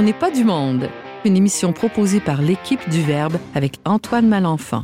On n'est pas du monde, une émission proposée par l'équipe du Verbe avec Antoine Malenfant.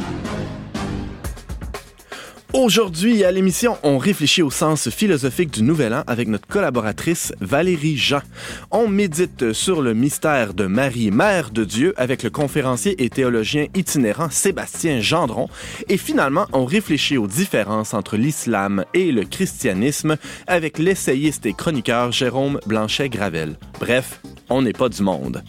Aujourd'hui, à l'émission, on réfléchit au sens philosophique du Nouvel An avec notre collaboratrice Valérie Jean. On médite sur le mystère de Marie, Mère de Dieu, avec le conférencier et théologien itinérant Sébastien Gendron. Et finalement, on réfléchit aux différences entre l'islam et le christianisme avec l'essayiste et chroniqueur Jérôme Blanchet-Gravel. Bref, on n'est pas du monde.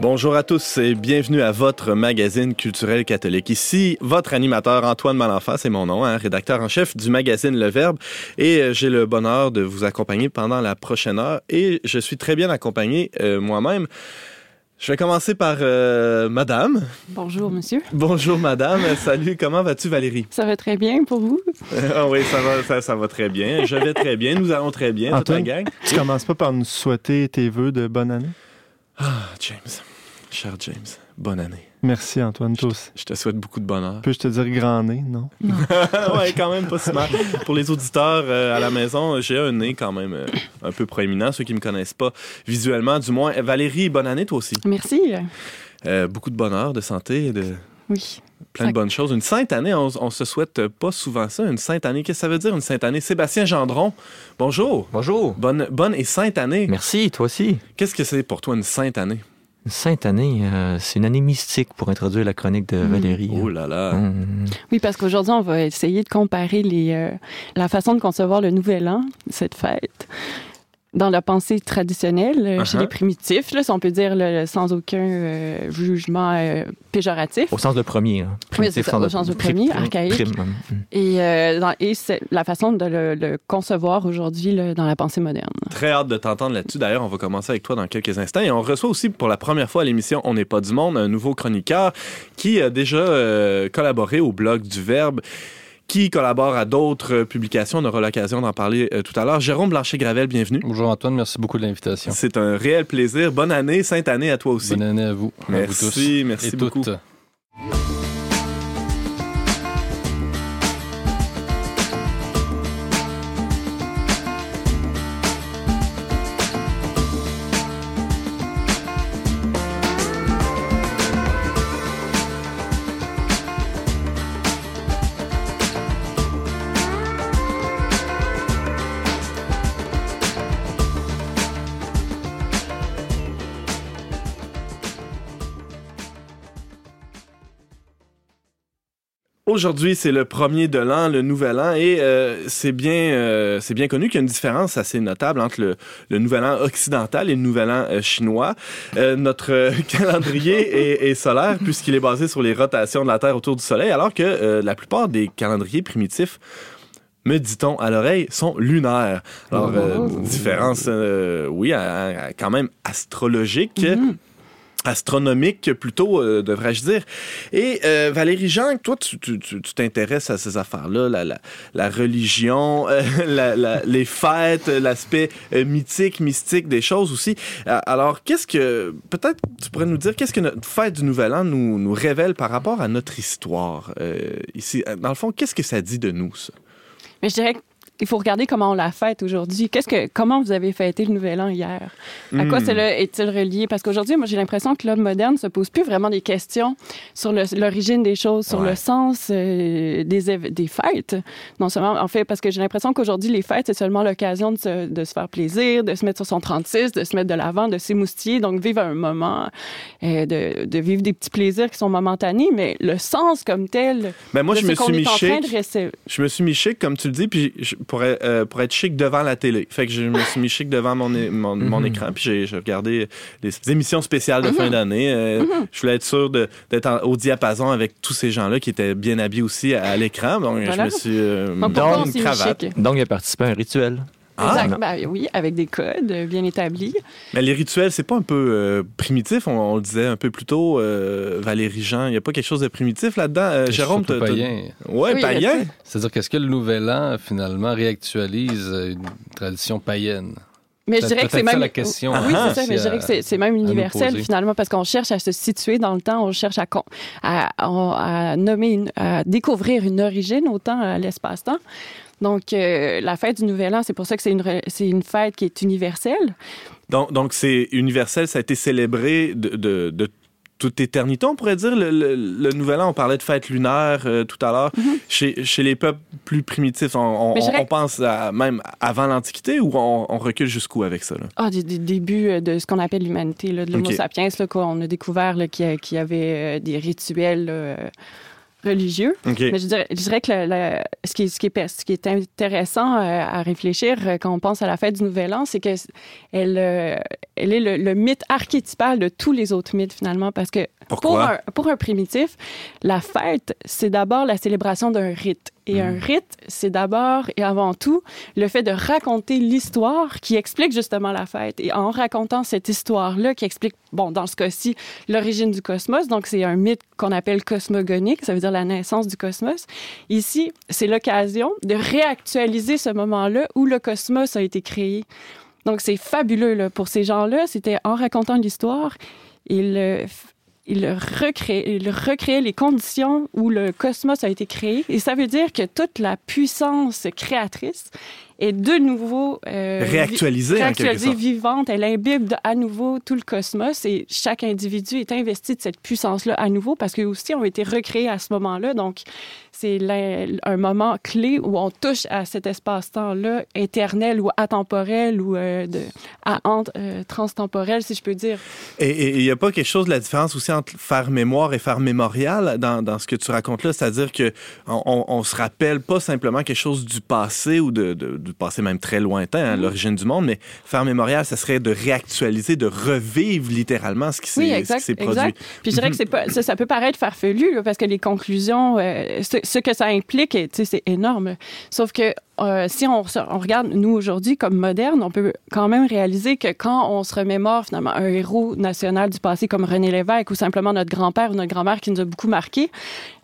Bonjour à tous et bienvenue à votre magazine culturel catholique. Ici, votre animateur Antoine Malenfant, c'est mon nom, hein, rédacteur en chef du magazine Le Verbe. Et euh, j'ai le bonheur de vous accompagner pendant la prochaine heure. Et je suis très bien accompagné euh, moi-même. Je vais commencer par euh, Madame. Bonjour, monsieur. Bonjour, Madame. Salut, comment vas-tu, Valérie? Ça va très bien pour vous? ah oui, ça va, ça, ça, va très bien. Je vais très bien. Nous allons très bien, Antoine, toute la gang. Tu commences pas par nous souhaiter tes vœux de bonne année? Ah, James. Cher James, bonne année. Merci Antoine, toi aussi. Je te souhaite beaucoup de bonheur. Peux-je te dire grand nez, non? Non. ouais, quand même pas si mal. Pour les auditeurs euh, à la maison, j'ai un nez quand même euh, un peu proéminent, ceux qui me connaissent pas visuellement, du moins. Valérie, bonne année toi aussi. Merci. Euh, beaucoup de bonheur, de santé, de Oui. plein de bonnes choses. Une sainte année, on, on se souhaite pas souvent ça. Une sainte année, qu'est-ce que ça veut dire une sainte année? Sébastien Gendron, bonjour. Bonjour. Bonne, bonne et sainte année. Merci, toi aussi. Qu'est-ce que c'est pour toi une sainte année? Une sainte année, euh, c'est une année mystique pour introduire la chronique de Valérie. Oh là là. Hum. Oui, parce qu'aujourd'hui, on va essayer de comparer les, euh, la façon de concevoir le Nouvel An, cette fête, dans la pensée traditionnelle, euh, chez Uh-huh. les primitifs, là, si on peut dire là, sans aucun euh, jugement euh, péjoratif. Au sens de premier. hein. c'est ça, au sens de premier, archaïque. prime, hum. Et, euh, dans- et c'est la façon de le, le concevoir aujourd'hui dans la pensée moderne. Très hâte de t'entendre là-dessus. D'ailleurs, on va commencer avec toi dans quelques instants. Et on reçoit aussi pour la première fois à l'émission On n'est pas du monde un nouveau chroniqueur qui a déjà euh, collaboré au blog du Verbe qui collabore à d'autres euh, publications. On aura l'occasion d'en parler euh, tout à l'heure. Jérôme Blanchet-Gravel, bienvenue. Bonjour Antoine, merci beaucoup de l'invitation. C'est un réel plaisir. Bonne année, sainte année à toi aussi. Bonne année à vous, à vous tous. Merci, merci et beaucoup. toutes. Aujourd'hui, c'est le premier de l'an, le nouvel an, et euh, c'est bien, euh, c'est bien connu qu'il y a une différence assez notable entre le, le nouvel an occidental et le nouvel an euh, chinois. Notre calendrier est, est solaire puisqu'il est basé sur les rotations de la Terre autour du Soleil, alors que la plupart des calendriers primitifs me dit-on à l'oreille, sont lunaires. Alors, euh, différence, oui, à- à- quand même astrologique. Mhm. Astronomique plutôt, euh, devrais-je dire. Et euh, Valérie Jean, toi, tu t'intéresses à ces affaires-là, la, la, la religion, euh, la- les fêtes, l'aspect euh, mythique, mystique des choses aussi. Euh, alors, qu'est-ce que, peut-être tu pourrais nous dire, qu'est-ce que notre fête du Nouvel An nous, nous révèle par rapport à notre histoire euh, ici? Dans le fond, qu'est-ce que ça dit de nous, ça? Mais je dirais qu'il faut regarder comment on la fête aujourd'hui. Qu'est-ce que, comment vous avez fêté le Nouvel An hier? À quoi Hmm. cela est-il relié? Parce qu'aujourd'hui, moi, j'ai l'impression que l'homme moderne se pose plus vraiment des questions sur l'origine des choses, sur Ouais. le sens euh, des, des fêtes. Non seulement, en fait, parce que j'ai l'impression qu'aujourd'hui, les fêtes, c'est seulement l'occasion de se, de se faire plaisir, de se mettre sur son 36, de se mettre de l'avant, de s'émoustiller, donc vivre un moment, euh, de, de vivre des petits plaisirs qui sont momentanés, mais le sens comme tel, Ben moi, de je ce me suis mis chic. Je me suis mis chic, comme tu le dis, puis je- pour, être- euh, pour être chic devant la télé. Fait que je me suis mis chic devant mon, é- mon, mon Mhm. écran, puis j'ai j'ai regardé les émissions spéciales de fin d'année. Euh, Je voulais être sûr de- d'être en- au diapason avec tous ces gens-là qui étaient bien habillés aussi à, à l'écran. Donc, je me suis... euh, Donc? Donc, il a participé à un rituel. Ah, Exact. Ben oui, avec des codes bien établis. Mais les rituels, c'est pas un peu euh, primitif? On, on le disait un peu plus tôt, euh, Valérie Jean. Il n'y a pas quelque chose de primitif là-dedans? Euh, Jérôme, t'as- païen. Ouais, Oui, païen. C'est-à-dire qu'est-ce que le Nouvel An, finalement, réactualise une tradition païenne? Mais je C'est dirais que c'est ça même la question, Oui, hein, c'est ça, mais je dirais que c'est- même universel finalement parce qu'on cherche à se situer dans le temps, on cherche à, con- à, à- à nommer, une- à découvrir une origine autant à l'espace-temps. Donc, euh, la fête du Nouvel An, c'est pour ça que c'est une, c'est une fête qui est universelle. Donc, donc c'est universel, ça a été célébré de, de, de toute éternité, on pourrait dire. Le, le- le Nouvel An, on parlait de fête lunaire euh, tout à l'heure. chez, chez les peuples plus primitifs, on, Mm-hmm. Pense à, même avant l'Antiquité ou on, on recule jusqu'où avec ça? là? Ah, des, des débuts euh, de ce qu'on appelle l'humanité, de l'Homo sapiens, qu'on a découvert qu'il y avait des rituels là, religieux. Mais je dirais, je dirais que le- le- ce, qui est, ce, qui est, ce qui est intéressant euh, à réfléchir euh, quand on pense à la fête du Nouvel An, c'est que c- elle, euh, elle est le, le mythe archétypal de tous les autres mythes, finalement, parce que pour un, pour un primitif, la fête, c'est d'abord la célébration d'un rite. Et un rite, c'est d'abord et avant tout le fait de raconter l'histoire qui explique justement la fête. Et en racontant cette histoire-là, qui explique, bon, dans ce cas-ci, l'origine du cosmos, donc c'est un mythe qu'on appelle cosmogonique, ça veut dire la naissance du cosmos. Ici, c'est l'occasion de réactualiser ce moment-là où le cosmos a été créé. Donc c'est fabuleux là. pour ces gens-là. C'était en racontant l'histoire, ils, ils recréaient, ils recréaient les conditions où le cosmos a été créé. Et ça veut dire que toute la puissance créatrice est de nouveau euh, vi- réactualisée, sorte. vivante. Elle imbibe de- à nouveau tout le cosmos et chaque individu est investi de cette puissance-là à nouveau parce qu'eux aussi ont été recréés à ce moment-là. Donc, c'est un moment clé où on touche à cet espace-temps-là éternel ou atemporel ou euh, de, à, entre, euh, transtemporel, si je peux dire. Et il n'y a pas quelque chose de la différence aussi entre faire mémoire et faire mémorial dans, dans ce que tu racontes là, c'est-à-dire que on, on, on se rappelle pas simplement quelque chose du passé ou de, de- du passé même très lointain, Mm-hmm. hein, l'origine du monde, mais faire mémorial, ça serait de réactualiser, de revivre littéralement ce qui s'est Oui, produit. exact. Puis je dirais que pas, ça, ça peut paraître farfelu là, parce que les conclusions, euh, ce, ce que ça implique, c'est énorme. Sauf que euh, si on, regarde nous aujourd'hui comme moderne, on peut quand même réaliser que quand on se remémore finalement un héros national du passé comme René Lévesque ou simplement notre grand-père ou notre grand-mère qui nous a beaucoup marqué,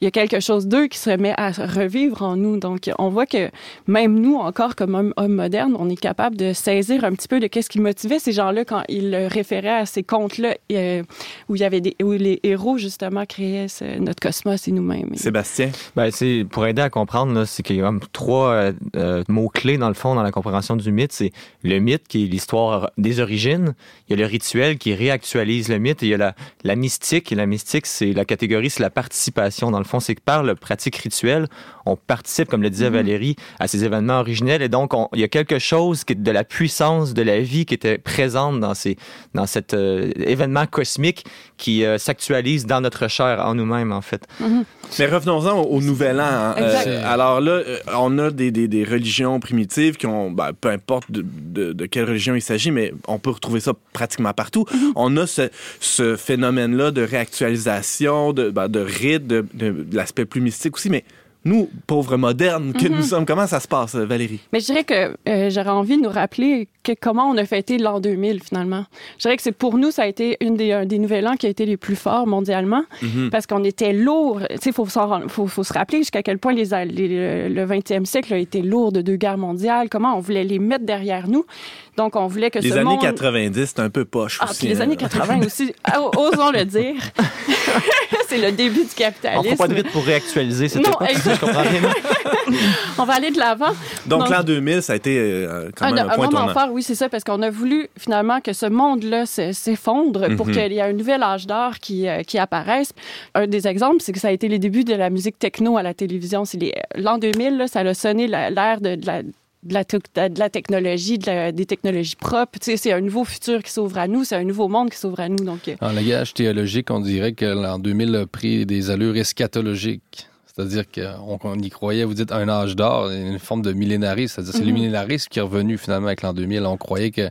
il y a quelque chose d'eux qui se remet à revivre en nous. Donc on voit que même nous encore comme hommes, hommes modernes, on est capable de saisir un petit peu de qu'est-ce qui motivait ces gens-là quand ils référaient à ces contes-là euh, où il y avait des où les héros justement créaient ce- notre cosmos et nous-mêmes. Sébastien, Ben, c'est pour aider à comprendre, c'est qu'il y a comme trois euh, euh, mots-clés dans le fond dans la compréhension du mythe. C'est le mythe qui est l'histoire des origines, il y a le rituel qui réactualise le mythe et il y a la, la mystique. Et la mystique, c'est la catégorie, c'est la participation. Dans le fond, c'est que par le pratique rituel, on participe, comme le disait Valérie, à ces événements originels et donc on- il y a quelque chose qui est de la puissance de la vie qui était présente dans ces dans cet euh, événement cosmique qui euh, s'actualise dans notre chair en nous-mêmes en fait. mais revenons-en au, au Nouvel An. hein. Euh, alors là, on a des, des, des religions primitives qui ont, ben, peu importe de, de, de quelle religion il s'agit, mais on peut retrouver ça pratiquement partout. On a ce, ce phénomène-là de réactualisation, de, ben, de rite, de, de- de l'aspect plus mystique aussi, mais nous, pauvres modernes que nous sommes, comment ça se passe, euh, Valérie? Mais je dirais que euh, j'aurais envie de nous rappeler que comment on a fêté l'an 2000 finalement. Je dirais que c'est pour nous ça a été une des, un des nouvelles ans qui a été les plus forts mondialement parce qu'on était lourd. Sais, faut, faut, faut se rappeler jusqu'à quel point les, les- le 20e siècle a été lourd de deux guerres mondiales. Comment on voulait les mettre derrière nous. Donc on voulait que Les ce années monde... 90, c'est un peu poche Ah, aussi. puis les hein. années 80 aussi, ah, osons le dire. c'est le début du On capitalisme. pas de rythme pour réactualiser cette Non, époque, exact. je comprends bien. On va aller de l'avant. Donc l'an 2000, ça a été euh, quand Un, même un, un point moment tournant. fort, oui, c'est ça, parce qu'on a voulu finalement que ce monde-là s'effondre pour Mhm. qu'il y ait un nouvel âge d'or qui, euh, qui apparaisse. Un des exemples, c'est que ça a été les débuts de la musique techno à la télévision. L'an 2000, là, ça a sonné l'ère de, de la de la, tec- de la technologie, de la- des technologies propres. Tu sais, c'est un nouveau futur qui s'ouvre à nous, c'est un nouveau monde qui s'ouvre à nous. Donc, euh, En langage théologique, on dirait que l'an 2000 a pris des allures eschatologiques. C'est-à-dire qu'on on y croyait, vous dites, un âge d'or, une forme de millénarisme. C'est-à-dire c'est le Mhm. millénarisme qui est revenu finalement avec l'an 2000. On croyait que,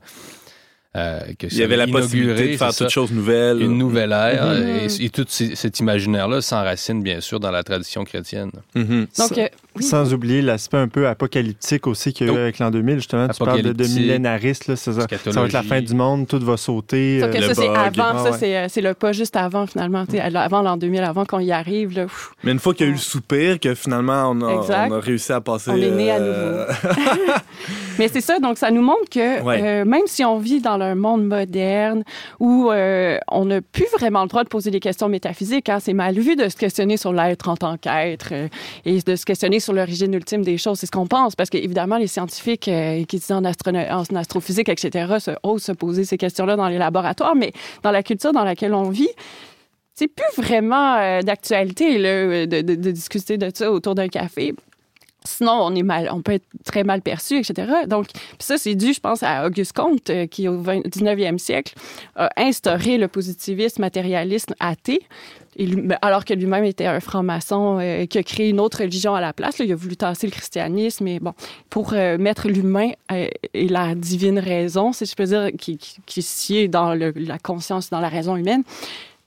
euh, que Il y avait la possibilité de faire toutes choses nouvelles. une nouvelle ère. Mhm. Et, et tout cet imaginaire-là s'enracine bien sûr dans la tradition chrétienne. Mhm. donc euh, Sans oublier l'aspect un peu apocalyptique aussi qu'il y a eu Oh. avec l'an 2000. Justement, tu parles de, de. Là, ça, ça, va être la fin du monde, tout va sauter. Sauf que euh, ça, le c'est avant, Ah ça, ouais. c'est, euh, c'est le pas juste avant, finalement. Avant l'an 2000, avant qu'on y arrive. Là, Mais une fois qu'il y a eu le soupir, que finalement on a, on a réussi à passer. On est né à euh, Mais c'est ça, donc ça nous montre que Ouais. euh, même si on vit dans un monde moderne où euh, on n'a plus vraiment le droit de poser des questions métaphysiques, hein, c'est mal vu de se questionner sur l'être en tant qu'être euh, et de se questionner sur l'origine ultime des choses. C'est ce qu'on pense, parce qu'évidemment, les scientifiques euh, qui étudient en, astrophysique, etc., se, osent se poser ces questions-là dans les laboratoires, mais dans la culture dans laquelle on vit, c'est plus vraiment d'actualité de- de discuter de ça autour d'un café. Sinon, on est mal, on peut être très mal perçu, etc. Donc, ça, c'est dû, je pense, à Auguste Comte, euh, qui, au 20 19e siècle, a instauré le positivisme matérialisme athée, alors que lui-même était un franc-maçon euh, qui a créé une autre religion à la place. là. il a voulu tasser le christianisme, mais bon, pour euh, mettre l'humain et la divine raison, si je peux dire, qui, qui, qui sied dans la conscience, dans la raison humaine.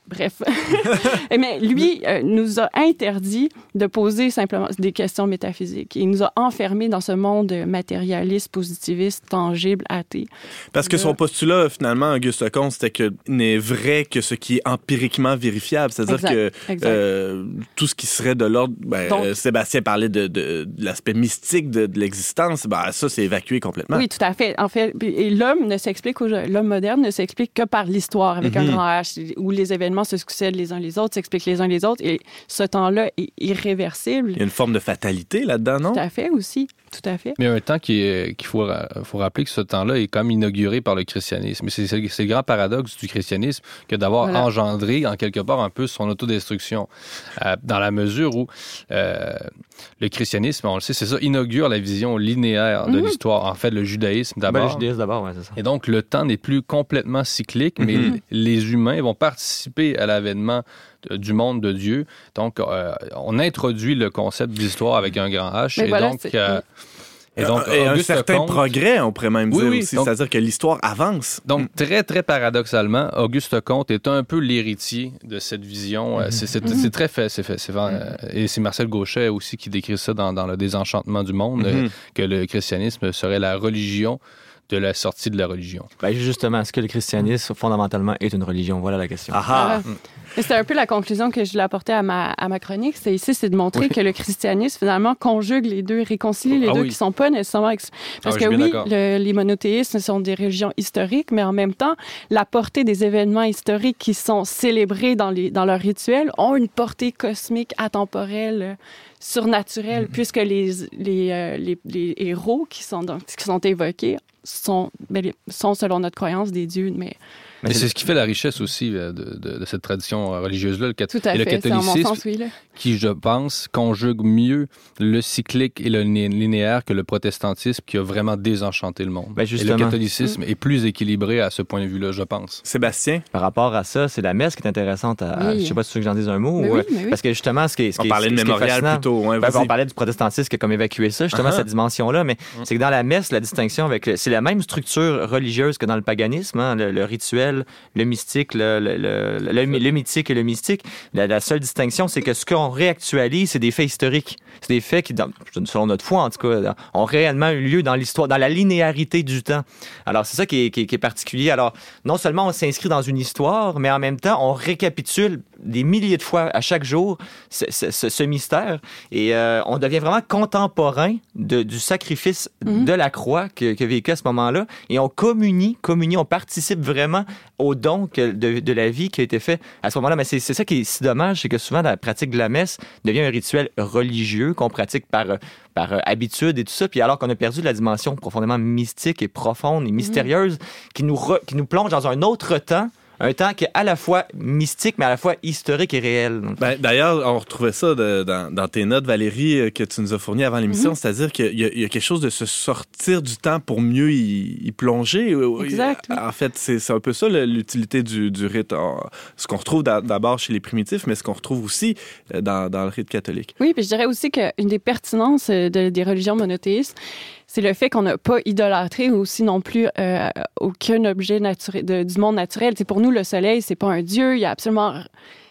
Bref. Mais lui euh, nous a interdit de poser simplement des questions métaphysiques. Il nous a enfermés dans ce monde matérialiste, positiviste, tangible, athée. Parce que son postulat, finalement, Auguste Comte, c'était que n'est vrai que ce qui est empiriquement vérifiable. C'est-à-dire que euh, tout ce qui serait de l'ordre. Ben, euh, Sébastien parlait de, de- de l'aspect mystique de, de l'existence. Ben, ça, c'est évacué complètement. Oui, tout à fait. En fait, l'homme ne s'explique, l'homme moderne ne s'explique que par l'histoire avec un Mhm. grand H, où les événements se succèdent les uns les autres, s'expliquent les uns les autres, et ce temps-là est irréversible. Il y a une forme de fatalité là-dedans, non? Tout à fait aussi, tout à fait. Mais il y a un temps qu'il faut, ra- faut rappeler que ce temps-là est comme inauguré par le christianisme. C'est le grand paradoxe du christianisme que d'avoir Voilà. engendré, en quelque part, un peu son autodestruction. Euh, dans la mesure où euh, le christianisme, on le sait, c'est ça, inaugure la vision linéaire de Mhm. l'histoire. En fait, le judaïsme Ben, le d'abord. judaïsme d'abord, ouais, c'est ça. Et donc, le temps n'est plus complètement cyclique, mais Mhm. les humains vont participer à l'avènement du monde de Dieu. Donc, euh, on introduit le concept d'histoire avec un grand H. Mais et, voilà, donc, euh, et donc, et un certain Comte- progrès, on pourrait même Oui, dire oui, aussi. C'est-à-dire que l'histoire avance. Donc, très, très paradoxalement, Auguste Comte est un peu l'héritier de cette vision. Euh, C'est c'est- Mhm. c'est très fait. c'est fait- c'est fait, euh, et c'est Marcel Gauchet aussi qui décrit ça dans, dans Le Désenchantement du monde, que le christianisme serait la religion de la sortie de la religion. Ben, justement, est-ce que le christianisme, fondamentalement, est une religion? Voilà la question. Ah ah! Ah. C'était un peu la conclusion que je voulais apporter à ma, à ma chronique. C'est ici, c'est de montrer que le christianisme, finalement, conjugue les deux, réconcilie les Ah deux oui. qui sont pas nécessairement... ex- Parce Ah que oui, le- les monothéismes sont des religions historiques, mais en même temps, la portée des événements historiques qui sont célébrés dans, les, dans leurs rituels ont une portée cosmique, atemporelle, surnaturelle, Mm-hmm. puisque les, les, euh, les, les héros qui sont, donc, qui sont évoqués sont, ben, sont, selon notre croyance, des dieux, mais Mais c'est ce qui fait la richesse aussi euh, de, de- de cette tradition euh, religieuse-là, le, cat- tout à et le fait. C'est en mon catholicisme, sens, oui. Là. qui, je pense, conjugue mieux le cyclique et le liné- linéaire que le protestantisme qui a vraiment désenchanté le monde. Ben, et le catholicisme est plus équilibré à ce point de vue-là, je pense. Sébastien, Par rapport à ça, c'est la messe qui est intéressante. À, Oui. Je sais pas si tu veux que j'en dise un mot. Ou, oui, euh, oui. Parce que justement, ce qui est, ce on qui est- parlait de mémorial plutôt. Ben, vas-y. on parlait du protestantisme qui a comme évacué ça, justement, Ah. cette dimension-là, mais c'est que dans la messe, la distinction avec. le- C'est la même structure religieuse que dans le paganisme, hein, le, le rituel, le mystique, le, le, le- le- le mythique et le mystique. La, la seule distinction, c'est que ce qu'on réactualise, c'est des faits historiques. C'est des faits qui, dans- selon notre foi en tout cas, ont réellement eu lieu dans l'histoire, dans la linéarité du temps. Alors, c'est ça qui est, qui est- qui est particulier. Alors, non seulement on s'inscrit dans une histoire, mais en même temps, on récapitule des milliers de fois à chaque jour ce, ce- ce- ce mystère et euh, on devient vraiment contemporain de- du sacrifice Mhm. de la croix que, que vécu à ce moment-là et on communie, communie, on participe vraiment au don que- de, de la vie qui a été fait à ce moment-là. Mais c'est ça qui est si dommage, c'est que souvent la pratique de la messe devient un rituel religieux qu'on pratique par, euh, par euh, habitude et tout ça, puis alors qu'on a perdu la dimension profondément mystique et profonde et mystérieuse qui, nous re- qui nous plonge dans un autre temps, un temps qui est à la fois mystique, mais à la fois historique et réel. Ben, D'ailleurs, on retrouvait ça de- dans, dans tes notes, Valérie, euh, que tu nous as fournies avant l'émission. C'est-à-dire qu'il y, a- il y a quelque chose de se sortir du temps pour mieux y, y plonger. Exact, oui. En fait, c'est un peu ça l'utilité du, du rite. En- Ce qu'on retrouve d'a- d'abord chez les primitifs, mais ce qu'on retrouve aussi euh, dans, dans le rite catholique. Oui, puis je dirais aussi qu'une des pertinences euh, de- des religions monothéistes, c'est le fait qu'on n'a pas idolâtré aussi non plus euh, aucun objet naturel, de- du monde naturel. C'est pour nous, le soleil, c'est pas un dieu. Il y a absolument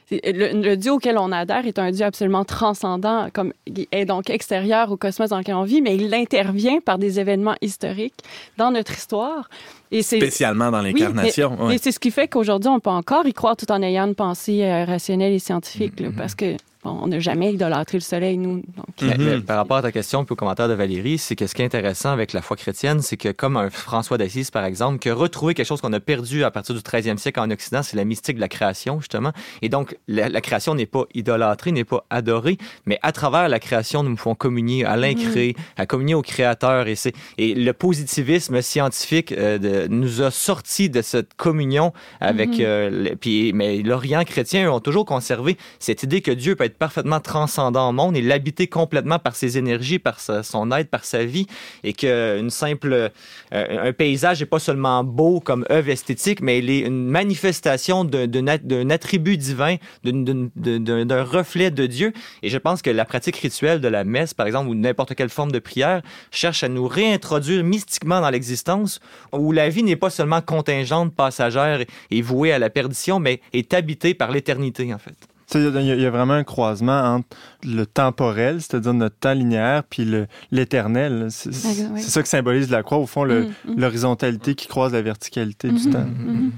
le, le, Dieu auquel on adhère est un Dieu absolument transcendant, comme est donc extérieur au cosmos dans lequel on vit, mais il intervient par des événements historiques dans notre histoire. Et Spécialement dans l'incarnation. Oui, Et c'est ce qui fait qu'aujourd'hui, on peut encore y croire tout en ayant une pensée euh, rationnelle et scientifique, là, mm-hmm. parce que on n'a jamais idolâtré le soleil, nous. Mhm. par rapport à ta question, puis au commentaire de Valérie, c'est que ce qui est intéressant avec la foi chrétienne, c'est que comme un François d'Assise, par exemple, que retrouver quelque chose qu'on a perdu à partir du 13e siècle en Occident, c'est la mystique de la création, justement. Et donc, la, création n'est pas idolâtrée, n'est pas adorée, mais à travers la création, nous pouvons communier à l'incréé, mhm. à communier au Créateur. Et, et le positivisme scientifique euh, de, nous a sortis de cette communion avec... Mhm. Euh, puis, mais l'Orient chrétien ont toujours conservé cette idée que Dieu peut être parfaitement transcendant au monde et l'habiter complètement par ses énergies, par son aide, par sa vie, et qu'une simple, euh, un paysage n'est pas seulement beau comme œuvre esthétique, mais il est une manifestation d'un attribut divin, d'un reflet de Dieu. Et je pense que la pratique rituelle de la messe, par exemple, ou n'importe quelle forme de prière, cherche à nous réintroduire mystiquement dans l'existence, où la vie n'est pas seulement contingente, passagère et vouée à la perdition, mais est habitée par l'éternité, en fait. Il y, a vraiment un croisement entre le temporel, c'est-à-dire notre temps linéaire, puis l'éternel. C'est ça que symbolise la croix, au fond, mm, mm. l'horizontalité qui croise la verticalité du mm-hmm. temps. Mm-hmm.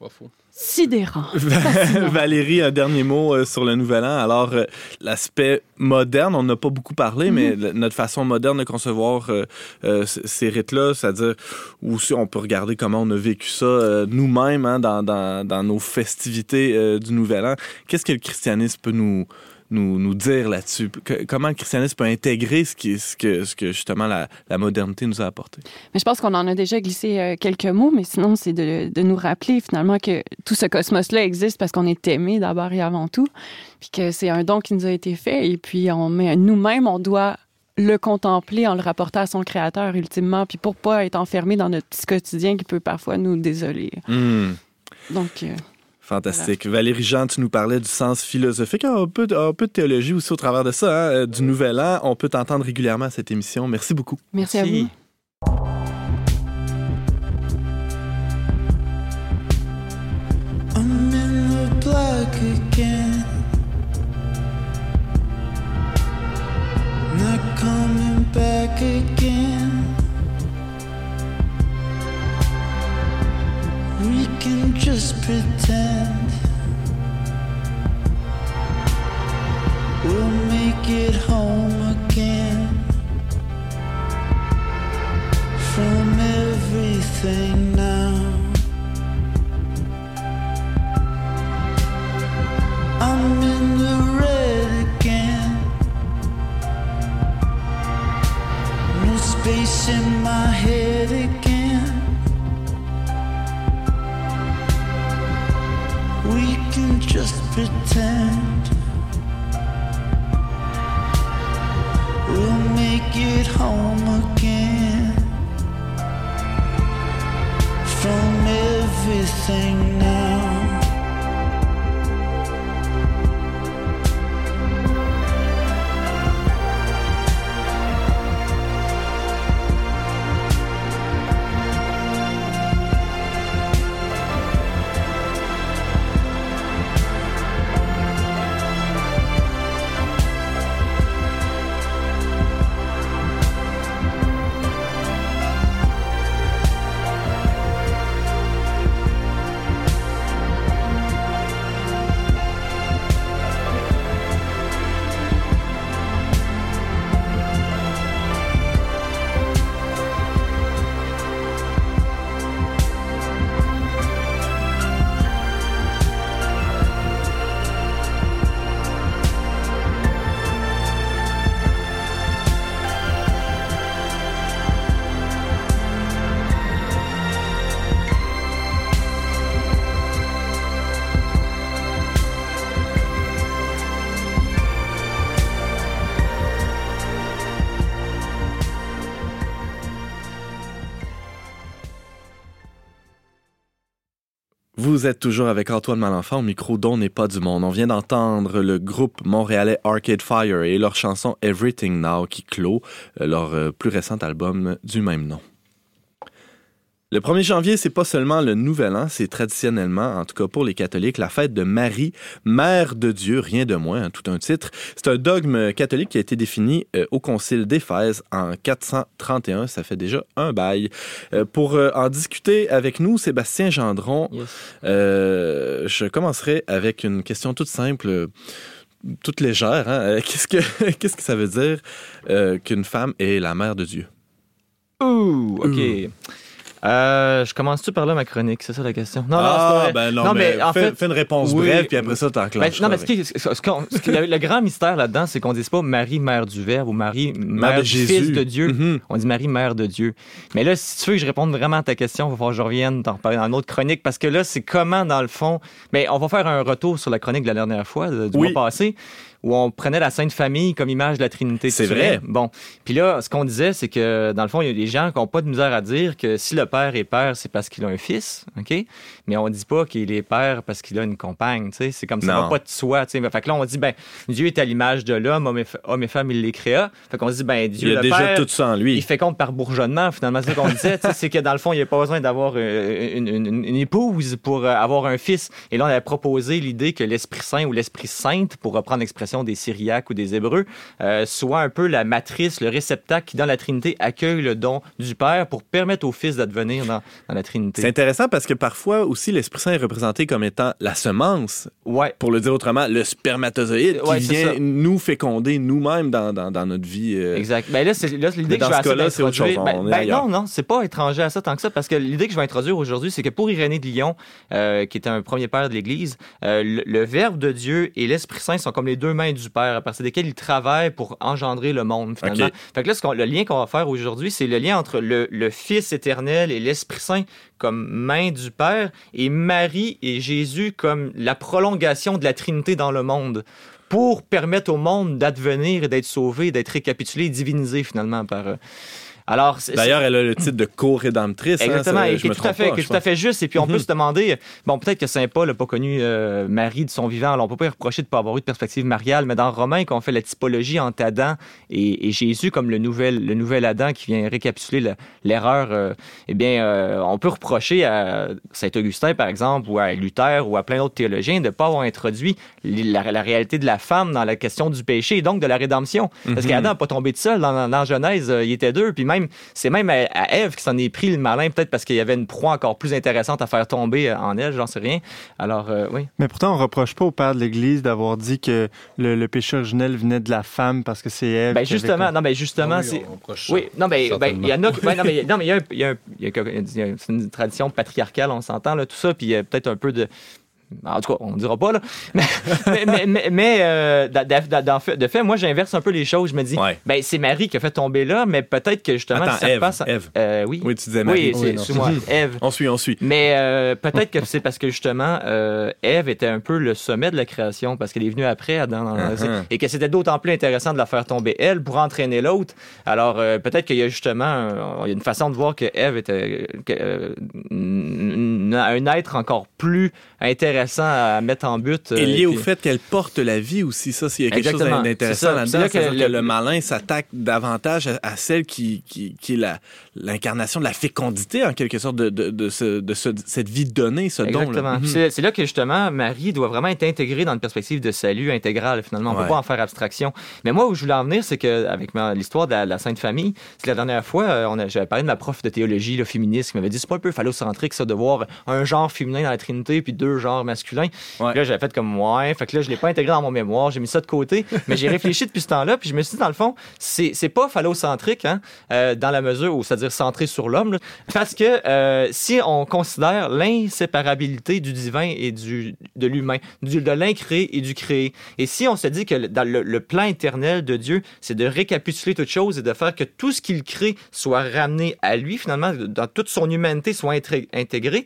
Pas faux sidérant. Valérie, un dernier mot euh, sur le Nouvel An. Alors, euh, l'aspect moderne, on n'a pas beaucoup parlé, mais mhm. notre façon moderne de concevoir euh, ces rites-là, c'est-à-dire aussi on peut regarder comment on a vécu ça nous-mêmes hein, dans, dans, dans, nos festivités du Nouvel An. Qu'est-ce que le christianisme peut nous nous, nous dire là-dessus? comment le christianisme peut intégrer ce, qui, ce, que, ce que justement la, la modernité nous a apporté? Mais je pense qu'on en a déjà glissé euh, quelques mots, mais sinon, c'est de, de, nous rappeler finalement que tout ce cosmos-là existe parce qu'on est aimé d'abord et avant tout, puis que c'est un don qui nous a été fait, et puis on met nous-mêmes, on doit le contempler en le rapportant à son créateur ultimement, puis pour pas être enfermé dans notre petit quotidien qui peut parfois nous désoler. Hmm. Donc. Euh, Fantastique. Valérie Jean, tu nous parlais du sens philosophique. Un peu, un peu de théologie aussi au travers de ça, hein, euh, du Nouvel An. On peut t'entendre régulièrement à cette émission. Merci beaucoup. Merci, à vous. Just pretend. We'll make it pretend We'll make it home again From everything Êtes toujours avec Antoine Malenfant au micro dont n'est pas du monde. On vient d'entendre le groupe montréalais Arcade Fire et leur chanson Everything Now qui clôt euh, leur euh, plus récent album du même nom. Le 1er janvier, c'est pas seulement le Nouvel An, c'est traditionnellement, en tout cas pour les catholiques, la fête de Marie, Mère de Dieu, rien de moins, hein, tout un titre. C'est un dogme catholique qui a été défini euh, au Concile d'Éphèse en 431. Ça fait déjà un bail. Euh, pour euh, en discuter avec nous, Sébastien Gendron, je commencerai avec une question toute simple toute légère. Hein. Qu'est-ce que qu'est-ce que ça veut dire qu'une femme est la mère de Dieu? Ouh, OK. Euh, je commence-tu par là ma chronique? C'est ça la question? Non, ah, ben non, mais, en fait, fais une réponse brève, puis après ça, t'enclenches. Ben, non, mais ce, le, grand mystère là-dedans, c'est qu'on ne dit pas Marie, mère du Verbe ou Marie, mère, du Fils de Dieu. Mm-hmm. On dit Marie, mère de Dieu. Mais là, si tu veux que je réponde vraiment à ta question, il va falloir que je revienne t'en reparler dans une autre chronique, parce que là, c'est comment, dans le fond... Mais on va faire un retour sur la chronique de la dernière fois, du mois passé où on prenait la Sainte Famille comme image de la Trinité. C'est vrai. Bon. Puis là, ce qu'on disait, c'est que dans le fond, il y a des gens qui n'ont pas de misère à dire que si le père est père, c'est parce qu'il a un fils, OK? Mais on dit pas qu'il est père parce qu'il a une compagne, tu sais. C'est comme ça, va pas de soi, tu sais. Fait que là, on dit, ben, Dieu est à l'image de l'homme, homme, et femme, il les créa. Fait qu'on dit, ben, Dieu, il a déjà tout ça en lui. Il fait compte par bourgeonnement, finalement. C'est ce qu'on disait, c'est que dans le fond, il n'y a pas besoin d'avoir euh, une, épouse pour euh, avoir un fils. Et là, on avait proposé l'idée que l'Esprit Saint ou l'Esprit Sainte, pour reprendre l'expression des Syriaques ou des Hébreux, euh, soit un peu la matrice, le réceptacle qui, dans la Trinité, accueille le don du Père pour permettre au Fils d'advenir dans, dans la Trinité. C'est intéressant parce que parfois aussi, l'Esprit Saint est représenté comme étant la semence. Ouais. Pour le dire autrement, le spermatozoïde qui vient nous féconder nous-mêmes dans, dans, dans, notre vie. Euh. Exact. Ben là, c'est l'idée que je vais cas-là, c'est autre chose. Ben, ben non, non, c'est pas étranger à ça tant que ça parce que l'idée que je vais introduire aujourd'hui, c'est que pour Irénée de Lyon, euh, qui est un premier père de l'Église, le, le, Verbe de Dieu et l'Esprit Saint sont comme les deux mains du Père à partir desquels il travaille pour engendrer le monde, finalement. Fait que là, le lien qu'on va faire aujourd'hui, c'est le lien entre le, le Fils éternel et l'Esprit Saint comme main du Père et Marie et Jésus comme la prolongation de la Trinité dans le monde pour permettre au monde d'advenir et d'être sauvé, d'être récapitulé, divinisé finalement par, euh, alors, D'ailleurs, elle a le titre de co-rédemptrice. Hein, Exactement, et qui est, tout à, fait, tout à fait juste. Et puis, on peut mhm. se demander, bon, peut-être que Saint Paul n'a pas connu euh, Marie de son vivant, alors on peut pas lui reprocher de ne pas avoir eu de perspective mariale, mais dans Romain, quand on fait la typologie entre Adam et, Jésus comme le nouvel, le nouvel Adam qui vient récapituler l'erreur, euh, eh bien, euh, on peut reprocher à Saint-Augustin, par exemple, ou à Luther, ou à plein d'autres théologiens de ne pas avoir introduit la, réalité de la femme dans la question du péché et donc de la rédemption. Parce mhm. qu'Adam n'a pas tombé de seul. Dans, dans Genèse, il était deux, puis même c'est même à, Ève qui s'en est pris le malin, peut-être parce qu'il y avait une proie encore plus intéressante à faire tomber euh, en elle, j'en sais rien. Alors, euh, oui. Mais pourtant, on reproche pas au père de l'Église d'avoir dit que le, péché originel venait de la femme parce que c'est Ève. Ben justement, non, mais justement, c'est. Oui, non, mais il y en a. non, mais il y a, une tradition patriarcale, on s'entend là, tout ça, puis il y a peut-être un peu de en tout cas, on ne dira pas, là. Mais, mais, euh, de, fait, moi, j'inverse un peu les choses. Je me dis, ben, c'est Marie qui a fait tomber là, mais peut-être que justement, Attends, Ève, euh, oui. oui, tu disais Marie. Oui, c'est moi, Ève. On suit, on suit. Mais euh, peut-être que c'est parce que justement, Ève était un peu le sommet de la création, parce qu'elle est venue après Adam, uh-huh. et que c'était d'autant plus intéressant de la faire tomber elle pour entraîner l'autre. Alors, peut-être qu'il y a justement il y a une façon de voir que Ève était un être encore plus intéressant intéressant à mettre en but. Et lié euh, au fait qu'elle porte la vie aussi, ça, s'il y a quelque chose d'intéressant là-dedans. que, le... malin s'attaque davantage à, celle qui, qui, qui est l'incarnation de la fécondité, en quelque sorte, de, de, de, ce, de cette vie donnée, ce don. Exactement. Mhm. C'est là que, justement, Marie doit vraiment être intégrée dans une perspective de salut intégral, finalement. On ne peut pas en faire abstraction. Mais moi, où je voulais en venir, c'est qu'avec l'histoire de la, Sainte Famille, c'est la dernière fois, euh, j'avais parlé de ma prof de théologie, le féministe, qui m'avait dit c'est pas un peu phallocentrique, ça, de voir un genre féminin dans la Trinité, puis deux genres masculin. Là, j'avais fait comme ouais. Fait que là, je l'ai pas intégré dans mon mémoire. J'ai mis ça de côté. mais j'ai réfléchi depuis ce temps-là. Puis je me suis dit, dans le fond, c'est, c'est pas phallocentrique, hein, euh, dans la mesure où, c'est-à-dire centré sur l'homme. Parce que euh, si on considère l'inséparabilité du divin et du, de l'humain, du, de l'incréé et du créé, et si on se dit que dans le, le plan éternel de Dieu, c'est de récapituler toute chose et de faire que tout ce qu'il crée soit ramené à lui, finalement, dans toute son humanité soit intégré,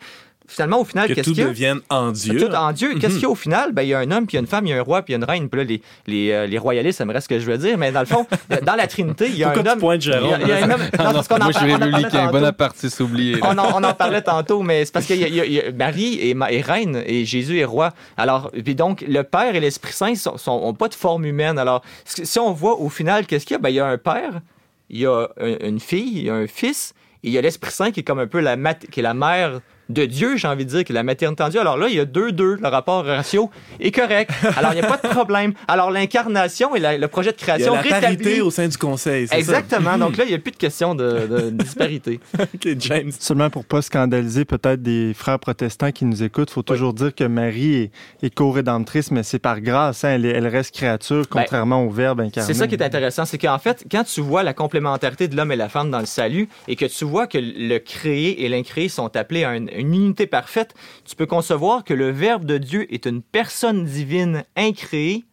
finalement, au final, qu'est-ce qu'il y a? tout devienne en Dieu. Tout en Dieu. Qu'est-ce qu'il y a au final? Ben, il y a un homme, puis il y a une femme, il y a un roi, puis il y a une reine. Puis là, les, les, euh, les royalistes, ça me reste ce que je veux dire. Mais dans le fond, dans la Trinité, il y a un homme. Point de il, y a, il y a un homme. Non, parce qu'on moi, je suis républicain. Bonapartiste oublié. On en, on en parlait tantôt, mais c'est parce que y a, Marie est, est, reine et Jésus est roi. Alors, puis donc, le Père et l'Esprit Saint sont, sont, pas de forme humaine. Alors, si on voit au final, qu'est-ce qu'il y a? Ben, il y a un père, il y a une fille, il y a un fils, Et il y a l'Esprit Saint qui est comme un peu la, qui est la mère de Dieu, j'ai envie de dire, que la maternité en Dieu. Alors là, il y a deux, deux, le rapport ratio est correct. Alors, il n'y a pas de problème. Alors, l'incarnation et le projet de création Il y a la parité au sein du conseil, Exactement. Donc là, il n'y a plus de question de, disparité. OK, James. Seulement pour pas scandaliser peut-être des frères protestants qui nous écoutent, il faut toujours dire que Marie est, co-rédemptrice, mais c'est par grâce. Hein. elle, reste créature, ben, contrairement au Verbe incarné. C'est ça qui est intéressant. C'est qu'en fait, quand tu vois la complémentarité de l'homme et la femme dans le salut et que tu vois que le créé et l'incréé sont appelés à une une unité parfaite, tu peux concevoir que le Verbe de Dieu est une personne divine incréée,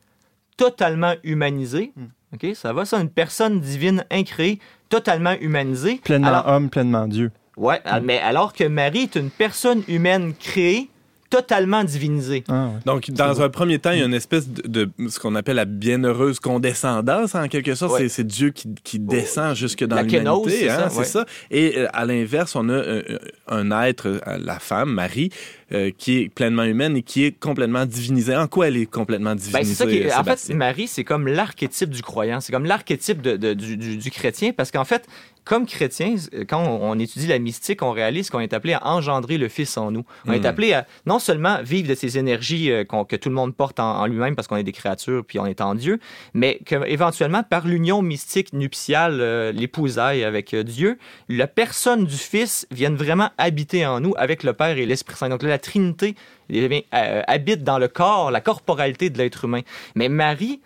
totalement humanisée. Hmm. OK, ça va, ça, une personne divine incréée, totalement humanisée. Pleinement homme, pleinement Dieu. Ouais, hmm. mais alors que Marie est une personne humaine créée, totalement divinisé. Ah, Donc, dans un premier temps, il y a une espèce de, ce qu'on appelle la bienheureuse condescendance, en quelque sorte. C'est Dieu qui, qui descend jusque dans l'humanité. Hein, c'est ça. Et euh, à l'inverse, on a euh, un, être, euh, la femme, Marie, qui est pleinement humaine et qui est complètement divinisée. En quoi elle est complètement divinisée? Ben, c'est ça qui en fait, Marie, c'est comme l'archétype du croyant. C'est comme l'archétype de, du, du, chrétien parce qu'en fait, comme chrétiens, quand on, étudie la mystique, on réalise qu'on est appelé à engendrer le Fils en nous. On est hmm. appelé à non seulement vivre de ces énergies euh, que tout le monde porte en, lui-même parce qu'on est des créatures puis on est en Dieu, mais qu'éventuellement, par l'union mystique nuptiale, euh, l'épousaille avec euh, Dieu, la personne du Fils vienne vraiment habiter en nous avec le Père et l'Esprit Saint. Donc la Trinité habite dans le corps, la corporalité de l'être humain. Mais Marie,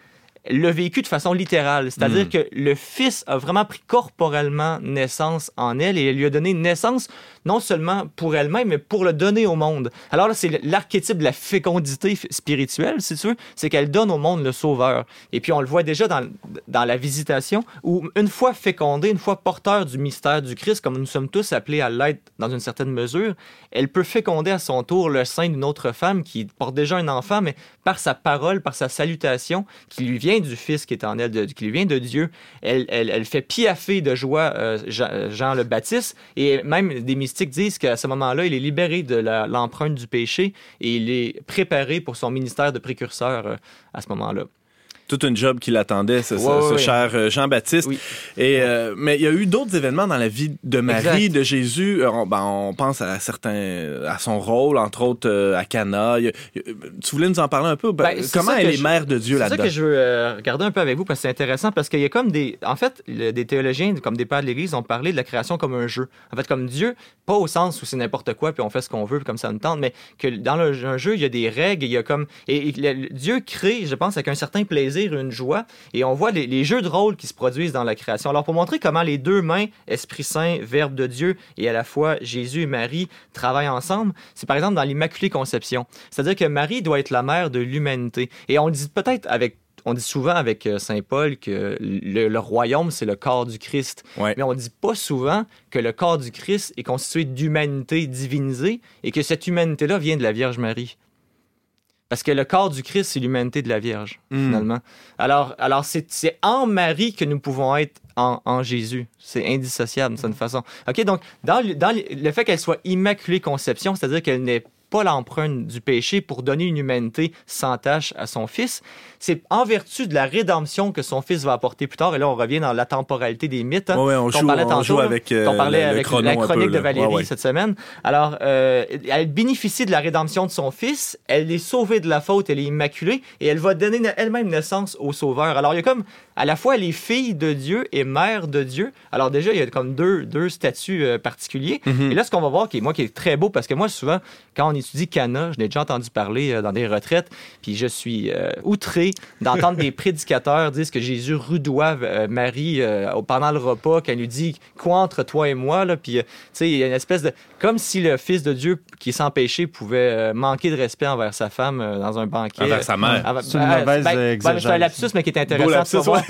l'a vécu de façon littérale. C'est-à-dire hmm. que le Fils a vraiment pris corporellement naissance en elle et elle lui a donné naissance non seulement pour elle-même, mais pour le donner au monde. Alors là, c'est l'archétype de la fécondité spirituelle, si tu veux, c'est qu'elle donne au monde le Sauveur. Et puis on le voit déjà dans, dans la visitation, où une fois fécondée, une fois porteur du mystère du Christ, comme nous sommes tous appelés à l'être dans une certaine mesure, elle peut féconder à son tour le sein d'une autre femme qui porte déjà un enfant, mais par sa parole, par sa salutation, qui lui vient du Fils qui est en elle, qui lui vient de Dieu, elle fait piaffer de joie euh, Jean, le Baptiste, et même des mystiques disent qu'à ce moment-là, il est libéré de l'empreinte du péché et il est préparé pour son ministère de précurseur euh, à ce moment-là toute une job qui l'attendait, ce, cher euh, Jean-Baptiste. Et euh, mais il y a eu d'autres événements dans la vie de Marie, de Jésus. Euh, ben, on, pense à certains, à son rôle, entre autres à Cana. tu voulais nous en parler un peu? Ben, ben, Comment elle est mère de Dieu là-dedans C'est ça que je veux regarder un peu avec vous parce que c'est intéressant parce qu'il y a comme des, en fait, des théologiens comme des pères de l'Église ont parlé de la création comme un jeu. En fait, comme Dieu, pas au sens où c'est n'importe quoi puis on fait ce qu'on veut comme ça nous tente, mais que dans le, un jeu il y a des règles, il y a comme et Dieu crée, je pense, avec un certain plaisir une joie. Et on voit les, jeux de rôle qui se produisent dans la création. Alors, pour montrer comment les deux mains, Esprit Saint, Verbe de Dieu, et à la fois Jésus et Marie, travaillent ensemble, c'est par exemple dans l'Immaculée Conception. C'est-à-dire que Marie doit être la mère de l'humanité. Et on dit peut-être avec on dit souvent avec euh, Saint Paul que le, royaume, c'est le corps du Christ. Mais on ne dit pas souvent que le corps du Christ est constitué d'humanité divinisée et que cette humanité-là vient de la Vierge Marie. Parce que le corps du Christ, c'est l'humanité de la Vierge, hmm. finalement. Alors, alors c'est en Marie que nous pouvons être en, Jésus. C'est indissociable, de cette façon. OK, donc, dans, dans le fait qu'elle soit immaculée conception, c'est-à-dire qu'elle n'est pas l'empreinte du péché pour donner une humanité sans tâche à son fils, c'est en vertu de la rédemption que son fils va apporter plus tard. Et là, on revient dans la temporalité des mythes. Hein, on, joue, parlait tantôt, avec, euh, on parlait avec la chronique de Valérie cette semaine. Alors, euh, elle bénéficie de la rédemption de son fils. Elle est sauvée de la faute. Elle est immaculée. Et elle va donner elle-même naissance au Sauveur. Alors, il y a comme, à la fois, elle est fille de Dieu et mère de Dieu. Alors, déjà, il y a comme deux, deux statuts euh, particuliers. Mm-hmm. Et là, ce qu'on va voir, qui est, moi, qui est très beau, parce que moi, souvent, quand on étudie Cana, je l'ai déjà entendu parler dans des retraites, puis je suis outré d'entendre des prédicateurs dire que Jésus rudoive euh, Marie euh, pendant le repas, qu'elle lui dit quoi entre toi et moi, là, puis euh, tu sais, il y a une espèce de comme si le Fils de Dieu qui est sans péché pouvait manquer de respect envers sa femme dans un banquet. Envers sa mère. c'est une mauvaise ben, ben, C'est un lapsus, mais qui est intéressant. C'est vrai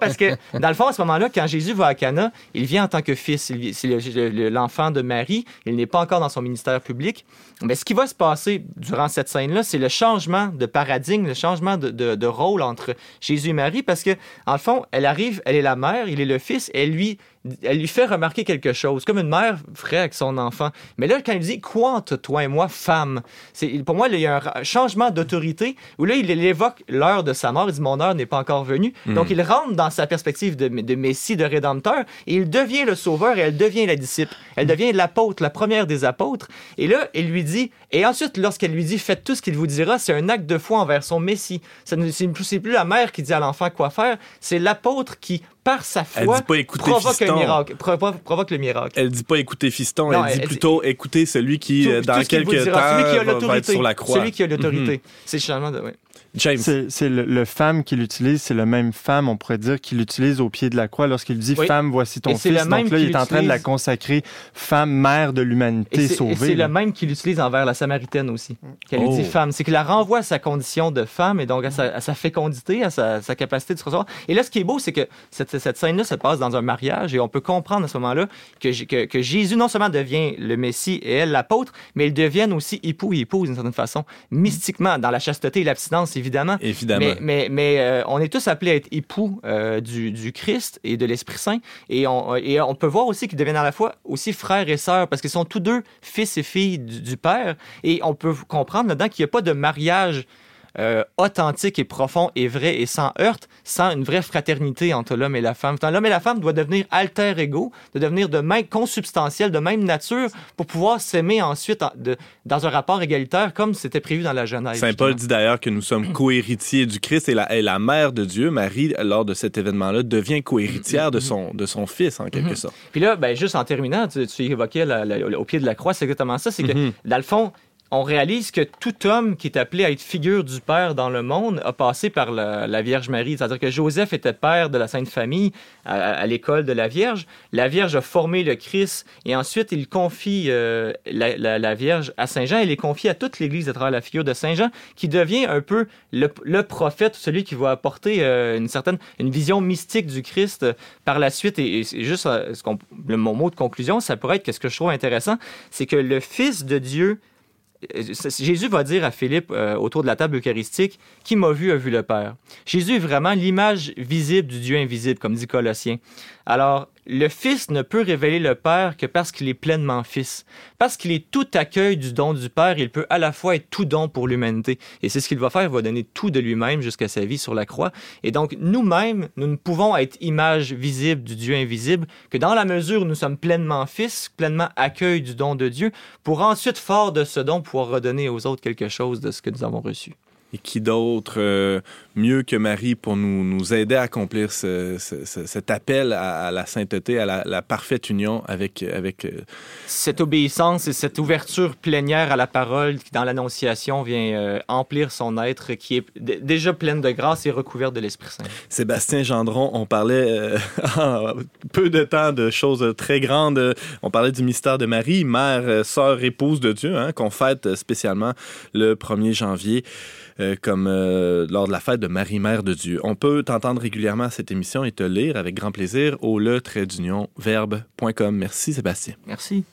parce que dans le fond, à ce moment-là, quand Jésus va à Cana, il vient en tant que fils. C'est l'enfant de Marie. Il n'est pas encore dans son ministère public. Mais ce qui va se passer durant cette scène-là, c'est le changement de paradigme, le changement de, rôle entre Jésus et Marie, parce que, en fond, elle arrive, elle est la mère, il est le fils, et elle lui elle lui fait remarquer quelque chose, comme une mère ferait avec son enfant. Mais là, quand il dit quoi entre toi et moi, femme, c'est pour moi il y a un changement d'autorité où là il, évoque l'heure de sa mort. Il dit mon heure n'est pas encore venue. Hmm. Donc il rentre dans sa perspective de, de, Messie, de rédempteur, et il devient le sauveur et elle devient la disciple. Elle devient l'apôtre, la première des apôtres. Et là, il lui dit, et ensuite lorsqu'elle lui dit faites tout ce qu'il vous dira, c'est un acte de foi envers son Messie. Ce n'est plus la mère qui dit à l'enfant quoi faire, c'est l'apôtre qui par sa foi, provoque, un miracle, provoque, le miracle. Elle dit pas écouter fiston, elle, dit plutôt écouter celui qui, euh, dans quelques temps, va, être sur la croix. Celui qui a l'autorité. Mhm. C'est finalement de... C'est le, femme qu'il utilise, c'est le même femme, on pourrait dire, qu'il utilise au pied de la croix lorsqu'il dit Femme, voici ton fils. Donc là, il est en train de la consacrer femme, mère de l'humanité sauvée. C'est le même qu'il utilise envers la Samaritaine aussi, qu'elle oh. dit femme. C'est qu'il la renvoie à sa condition de femme et donc à sa, fécondité, à sa, capacité de se recevoir. Et là, ce qui est beau, c'est que cette, scène-là se passe dans un mariage et on peut comprendre à ce moment-là que, que, Jésus non seulement devient le Messie et elle l'apôtre, mais ils deviennent aussi époux et épouse d'une certaine façon, mystiquement, dans la chasteté et l'abstinence, évidemment. Évidemment. Mais, mais, euh, on est tous appelés à être époux euh, du, du, Christ et de l'Esprit Saint. Et on, et on peut voir aussi qu'ils deviennent à la fois aussi frères et sœurs parce qu'ils sont tous deux fils et filles du, du Père. Et on peut comprendre là-dedans qu'il n'y a pas de mariage euh, authentique et profond et vrai et sans heurte, sans une vraie fraternité entre l'homme et la femme. L'homme et la femme doivent devenir alter ego, de devenir de même consubstantiels, de même nature, pour pouvoir s'aimer ensuite de, dans un rapport égalitaire comme c'était prévu dans la Genèse. Saint Paul dit d'ailleurs que nous sommes cohéritiers du Christ et la, et la mère de Dieu, Marie, lors de cet événement-là, devient cohéritière de son, de son fils, en quelque mhm. sorte. Puis là, ben, juste en terminant, tu, tu évoquais au pied de la croix, c'est exactement ça, c'est que, mhm. dans le fond, on réalise que tout homme qui est appelé à être figure du Père dans le monde a passé par la, Vierge Marie. C'est-à-dire que Joseph était père de la Sainte Famille à, l'école de la Vierge. La Vierge a formé le Christ et ensuite il confie euh, la, Vierge à Saint Jean. Il est confié à toute l'Église à travers la figure de Saint Jean qui devient un peu le, prophète, celui qui va apporter euh, une certaine une vision mystique du Christ par la suite. Et, juste euh, ce mon mot de conclusion, ça pourrait être que ce que je trouve intéressant, c'est que le Fils de Dieu Jésus va dire à Philippe euh, autour de la table eucharistique Qui m'a vu a vu le Père. Jésus est vraiment l'image visible du Dieu invisible, comme dit Colossien. Alors, le Fils ne peut révéler le Père que parce qu'il est pleinement Fils. Parce qu'il est tout accueil du don du Père, il peut à la fois être tout don pour l'humanité. Et c'est ce qu'il va faire, il va donner tout de lui-même jusqu'à sa vie sur la croix. Et donc, nous-mêmes, nous ne pouvons être image visible du Dieu invisible que dans la mesure où nous sommes pleinement Fils, pleinement accueil du don de Dieu, pour ensuite, fort de ce don, pouvoir redonner aux autres quelque chose de ce que nous avons reçu. Et qui d'autre euh, mieux que Marie pour nous, nous aider à accomplir cet appel à, la sainteté, à la, parfaite union avec... avec euh, Cette obéissance et cette ouverture plénière à la parole qui, dans l'Annonciation, vient euh, emplir son être, qui est déjà pleine de grâce et recouverte de l'Esprit Saint. Sébastien Gendron, on parlait euh, en peu de temps de choses très grandes. On parlait du mystère de Marie, mère, sœur, épouse de Dieu, hein, qu'on fête spécialement le 1er janvier. Comme lors de la fête de Marie-Mère de Dieu. On peut t'entendre régulièrement à cette émission et te lire avec grand plaisir au le verbe.com. Merci Sébastien. Merci.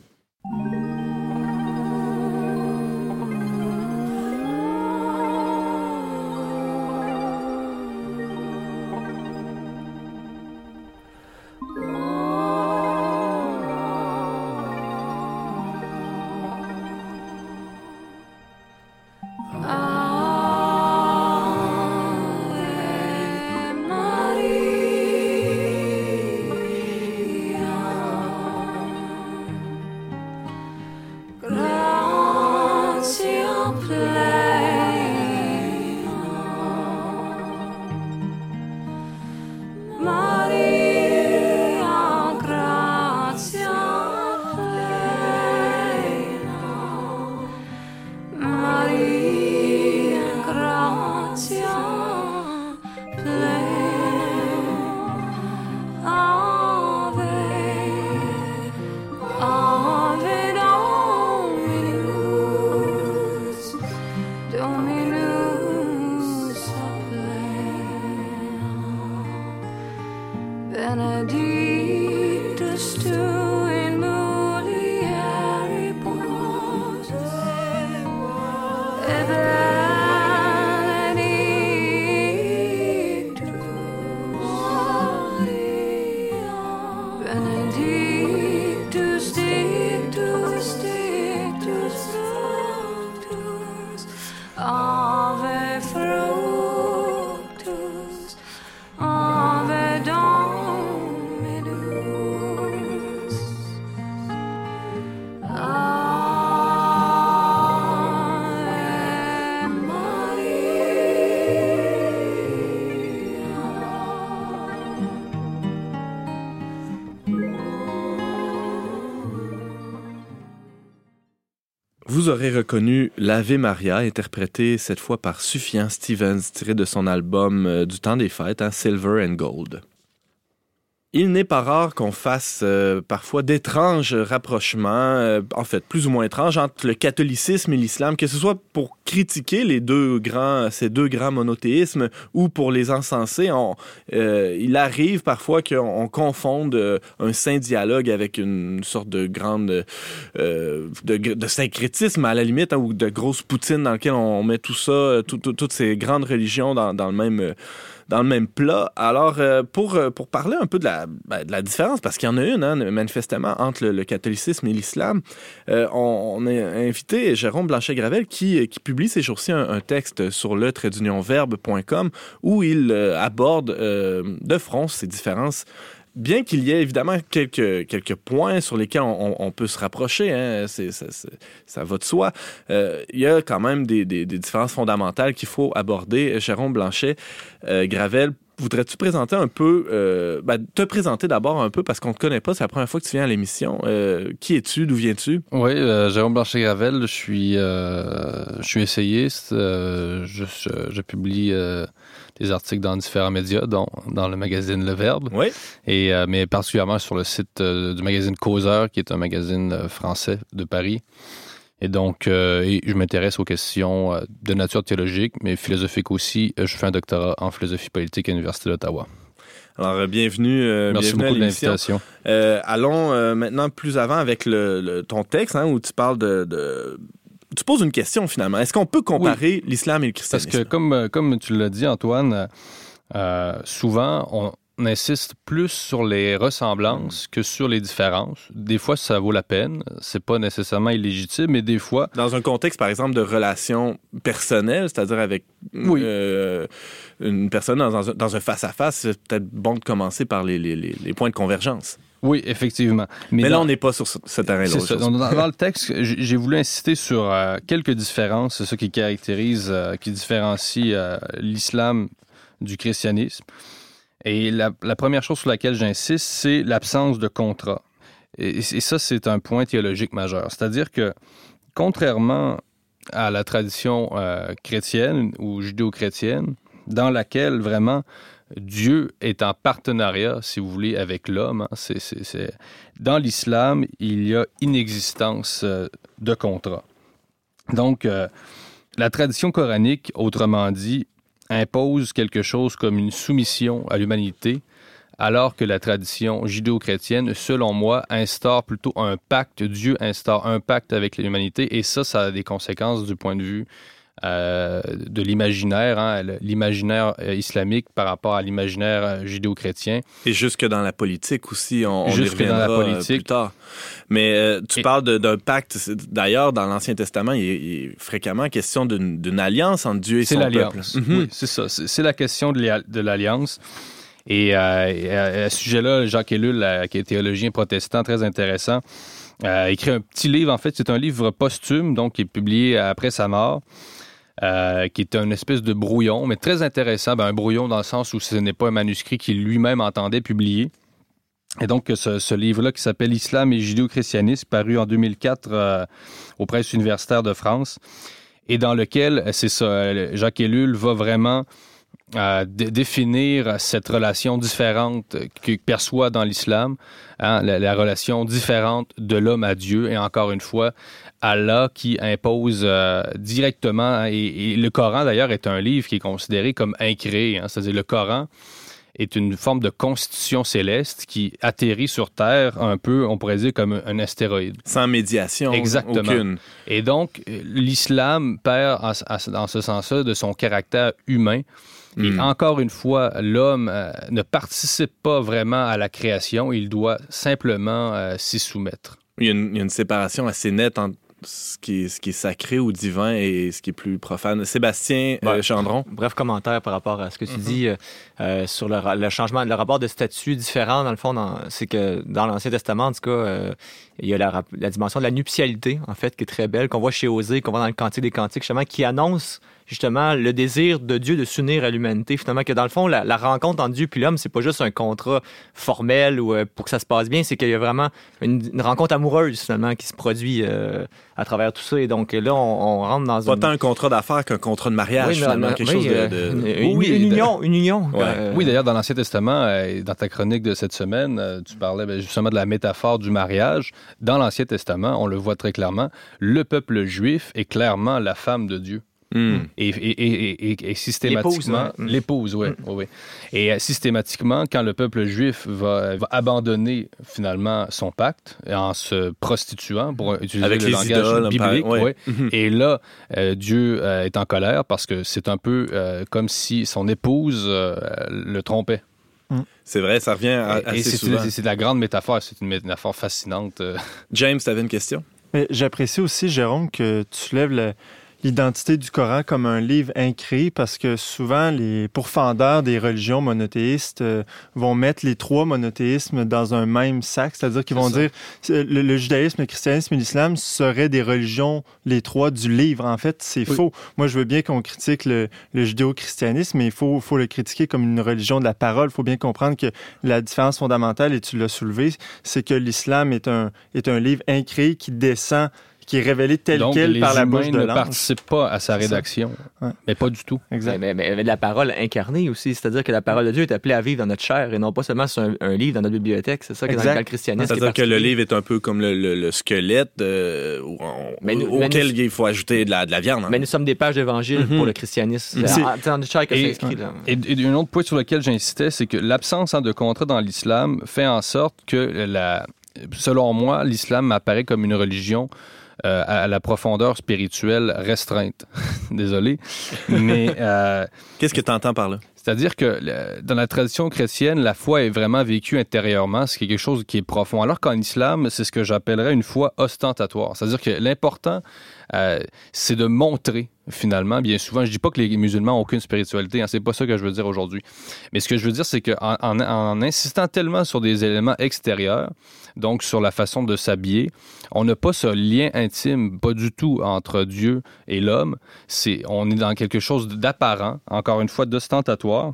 Aurez reconnu l'Ave Maria, interprétée cette fois par Sufjan Stevens, tiré de son album euh, du temps des fêtes, hein, Silver and Gold. Il n'est pas rare qu'on fasse euh, parfois d'étranges rapprochements, euh, en fait plus ou moins étranges, entre le catholicisme et l'islam, que ce soit pour critiquer les deux grands, ces deux grands monothéismes ou pour les encenser. On, euh, il arrive parfois qu'on confonde un saint dialogue avec une sorte de grande de, de, syncrétisme à la limite, hein, ou de grosse poutine dans lequel on met tout ça, toutes ces grandes religions dans, le même dans le même plat. Alors, euh, pour, euh, pour parler un peu de la, ben, de la différence, parce qu'il y en a une, hein, manifestement, entre le, catholicisme et l'islam, euh, on, a invité Jérôme Blanchet-Gravel qui publie ces jours-ci un, texte sur le verbe.com où il aborde de front ces différences bien qu'il y ait évidemment quelques, quelques points sur lesquels on, peut se rapprocher, hein, ça, va de soi, euh, il y a quand même des, différences fondamentales qu'il faut aborder. Jérôme Blanchet, euh, Gravel, voudrais-tu présenter un peu, euh, ben, te présenter d'abord un peu parce qu'on ne te connaît pas, c'est la première fois que tu viens à l'émission. qui es-tu, d'où viens-tu? Oui, Jérôme Blanchet-Gravel, je suis, je suis essayiste, je, je, publie des articles dans différents médias, dont dans le magazine Le Verbe. Oui. Et, euh, mais particulièrement sur le site euh, du magazine Causeur, qui est un magazine euh, français de Paris. Et donc, je m'intéresse aux questions de nature théologique, mais philosophique aussi. Je fais un doctorat en philosophie politique à l'Université d'Ottawa. Alors, bienvenue, Merci bienvenue beaucoup de l'invitation. allons maintenant plus avant avec le, ton texte, hein, où tu parles de tu poses une question finalement. Est-ce qu'on peut comparer l'islam et le christianisme? Parce que comme, euh, comme tu l'as dit, Antoine, euh, souvent on, insiste plus sur les ressemblances que sur les différences. Des fois, ça vaut la peine. C'est pas nécessairement illégitime, mais des fois. Dans un contexte, par exemple, de relations personnelles, c'est-à-dire avec euh, une personne dans, un face-à-face, c'est peut-être bon de commencer par les, les, les points de convergence. Oui, effectivement. Mais, là, on n'est pas sur ce terrain-là. Dans, dans, le texte, j'ai voulu insister sur euh, quelques différences, c'est ça qui caractérise, euh, qui différencie euh, l'islam du christianisme. Et la, première chose sur laquelle j'insiste, c'est l'absence de contrat. Et, ça, c'est un point théologique majeur. C'est-à-dire que, contrairement à la tradition chrétienne ou judéo-chrétienne, dans laquelle vraiment Dieu est en partenariat, si vous voulez, avec l'homme. Hein. Dans l'islam, il y a inexistence euh, de contrat. Donc, euh, la tradition coranique, autrement dit, impose quelque chose comme une soumission à l'humanité, alors que la tradition judéo-chrétienne, selon moi, instaure plutôt un pacte. Dieu instaure un pacte avec l'humanité, et ça, ça a des conséquences du point de vue euh, de l'imaginaire, hein, l'imaginaire euh, islamique par rapport à l'imaginaire euh, judéo-chrétien. Et jusque dans la politique aussi, on, on jusque dans la politique. plus tard. Mais tu parles d'un pacte. D'ailleurs, dans l'Ancien Testament, il est, fréquemment question d'une alliance entre Dieu et son peuple. L'alliance. Oui, c'est ça. C'est la question de l'alliance. Et, à, ce sujet-là, Jacques Ellul, qui est théologien protestant très intéressant, a écrit un petit livre. En fait, c'est un livre posthume, donc qui est publié après sa mort. Euh, qui est un espèce de brouillon, mais très intéressant. Ben, un brouillon dans le sens où ce n'est pas un manuscrit qu'il lui-même entendait publier. Et donc, ce, livre-là qui s'appelle Islam et judéo-christianisme, paru en 2004 euh, aux presses de France, et dans lequel, c'est ça, Jacques Ellul va vraiment euh, définir cette relation différente qu'il perçoit dans l'islam, hein, la, relation différente de l'homme à Dieu, et encore une fois, Allah qui impose euh, directement, hein, et, le Coran d'ailleurs est un livre qui est considéré comme incréé, hein. c'est-à-dire le Coran est une forme de constitution céleste qui atterrit sur Terre un peu, on pourrait dire, comme un astéroïde. Sans médiation Exactement. aucune. Et donc, l'islam perd, dans ce sens-là, de son caractère humain. Et hmm. encore une fois, l'homme euh, ne participe pas vraiment à la création, il doit simplement euh, s'y soumettre. Il y, a une, il y, a une, séparation assez nette entre ce qui, est, ce qui est sacré ou divin et ce qui est plus profane. Sébastien euh, Chandron. Bref commentaire par rapport à ce que tu mm-hmm. dis euh, sur le, changement, le rapport de statut différent, dans le fond, c'est que dans l'Ancien Testament, en tout cas, il y a la, dimension de la nuptialité, en fait, qui est très belle, qu'on voit chez Osée, qu'on voit dans le Cantique des Cantiques, justement, qui annonce justement le désir de Dieu de s'unir à l'humanité. Finalement, que dans le fond, la, rencontre entre Dieu et l'homme, c'est pas juste un contrat formel ou euh, pour que ça se passe bien, c'est qu'il y a vraiment une, rencontre amoureuse finalement qui se produit euh, à travers tout ça. Et donc là, on, rentre dans pas tant un contrat d'affaires qu'un contrat de mariage, finalement, quelque chose de, oui, une, union, une union. oui, d'ailleurs, dans l'Ancien Testament, dans ta chronique de cette semaine, tu parlais ben, justement de la métaphore du mariage. Dans l'Ancien Testament, on le voit très clairement, le peuple juif est clairement la femme de Dieu. Hmm. Et, et, et, systématiquement, l'épouse, oui. Hmm. Et euh, systématiquement, quand le peuple juif va, abandonner finalement son pacte en se prostituant, pour utiliser le langage biblique, hmm. et là, euh, Dieu euh, est en colère parce que c'est un peu comme si son épouse le trompait. C'est vrai, ça revient assez souvent. C'est la grande métaphore, c'est une métaphore fascinante. James, tu avais une question? J'apprécie aussi, Jérôme, que tu lèves le, l'identité du Coran comme un livre incréé parce que souvent les pourfendeurs des religions monothéistes euh, vont mettre les trois monothéismes dans un même sac, c'est-à-dire qu'ils vont dire le, le, judaïsme, le christianisme et l'islam seraient des religions, les trois du livre. En fait, c'est faux. Moi, je veux bien qu'on critique le, le judéo-christianisme, mais il faut, faut le critiquer comme une religion de la parole. Il faut bien comprendre que la différence fondamentale, et tu l'as soulevé, c'est que l'islam est un, est un livre incréé qui descend qui est révélé tel quel par la bouche de l'ange. ne participent pas à sa rédaction, mais pas du tout. Exact. Mais, mais, la parole incarnée aussi, c'est-à-dire que la parole de Dieu est appelée à vivre dans notre chair et non pas seulement sur un, livre dans notre bibliothèque. C'est ça que dans le christianisme. C'est-à-dire que le livre est un peu comme le, squelette euh, auquel il faut ajouter de la, de la viande. Hein. Mais nous sommes des pages d'évangile pour mhm. le christianisme. C'est dans notre chair que et, inscrit. Là. Et, et un autre point sur lequel j'insistais, c'est que l'absence hein, de contrat dans l'islam fait en sorte que la selon moi, l'islam apparaît comme une religion euh, à, la profondeur spirituelle restreinte. Désolé. Mais. Euh, Qu'est-ce que tu entends par là? C'est-à-dire que dans la tradition chrétienne, la foi est vraiment vécue intérieurement, c'est quelque chose qui est profond. Alors qu'en islam, c'est ce que j'appellerais une foi ostentatoire. C'est-à-dire que l'important, euh, c'est de montrer finalement, bien souvent, je dis pas que les musulmans ont aucune spiritualité, hein, c'est pas ça que je veux dire aujourd'hui. Mais ce que je veux dire, c'est qu'en en, insistant tellement sur des éléments extérieurs, donc sur la façon de s'habiller, on n'a pas ce lien intime, pas du tout, entre Dieu et l'homme. C'est, on est dans quelque chose d'apparent, encore une fois, d'ostentatoire.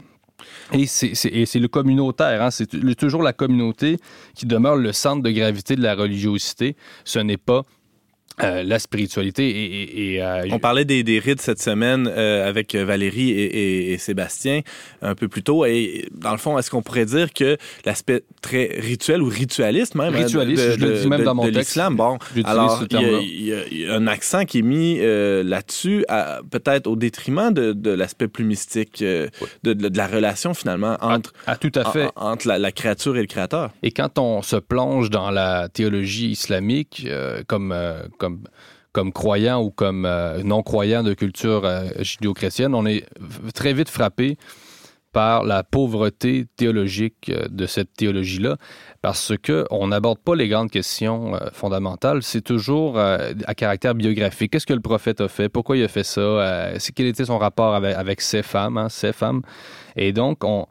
Et c'est le communautaire, hein. c'est toujours la communauté qui demeure le centre de gravité de la religiosité. Ce n'est pas euh, la spiritualité et, et, euh, on parlait des, des, rites cette semaine euh, avec Valérie et, et, Sébastien un peu plus tôt. Et dans le fond est-ce qu'on pourrait dire que l'aspect très rituel ou ritualiste même ritualiste de, je le dis même dans mon texte. bon alors il y, a un accent qui est mis là-dessus peut-être au détriment de, l'aspect plus mystique de, la relation finalement entre à, tout à fait. entre la, créature et le créateur. Et quand on se plonge dans la théologie islamique comme, comme comme, croyant ou comme euh, non-croyant de culture euh, judéo-chrétienne, on est très vite frappé par la pauvreté théologique euh, de cette théologie-là, parce qu'on n'aborde pas les grandes questions fondamentales. C'est toujours à caractère biographique. Qu'est-ce que le prophète a fait? Pourquoi il a fait ça? quel était son rapport avec, ces femmes? Hein, ces femmes? Et donc, on,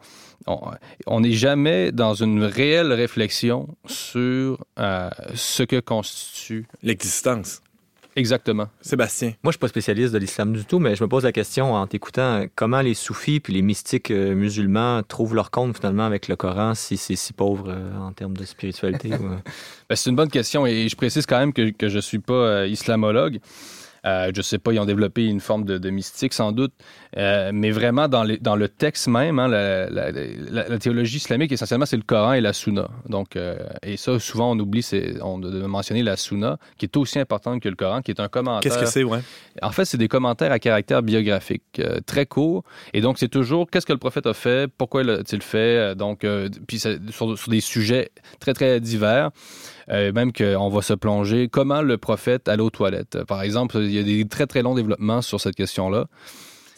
on n'est jamais dans une réelle réflexion sur euh, ce que constitue l'existence. Exactement. Sébastien. Moi, je suis pas spécialiste de l'islam du tout, mais je me pose la question en t'écoutant comment les soufis puis les mystiques euh, musulmans trouvent leur compte finalement avec le Coran si c'est si pauvre euh, en termes de spiritualité. Ben, c'est une bonne question et je précise quand même que, que je suis pas islamologue. Euh, je sais pas, ils ont développé une forme de, mystique sans doute, euh, mais vraiment dans, dans, le texte même, hein, la, théologie islamique, essentiellement, c'est le Coran et la Sunna. Donc, euh, et ça, souvent, on oublie on, de mentionner la Sunna, qui est aussi importante que le Coran, qui est un commentaire. Qu'est-ce que c'est, ouais? En fait, c'est des commentaires à caractère biographique, très courts. Et donc, c'est toujours qu'est-ce que le prophète a fait, pourquoi l'a-t-il fait, donc, puis sur, sur, des sujets très, très divers. Euh, même qu'on va se plonger. Comment le prophète allait aux toilettes? Par exemple, il y a des très, très longs développements sur cette question-là.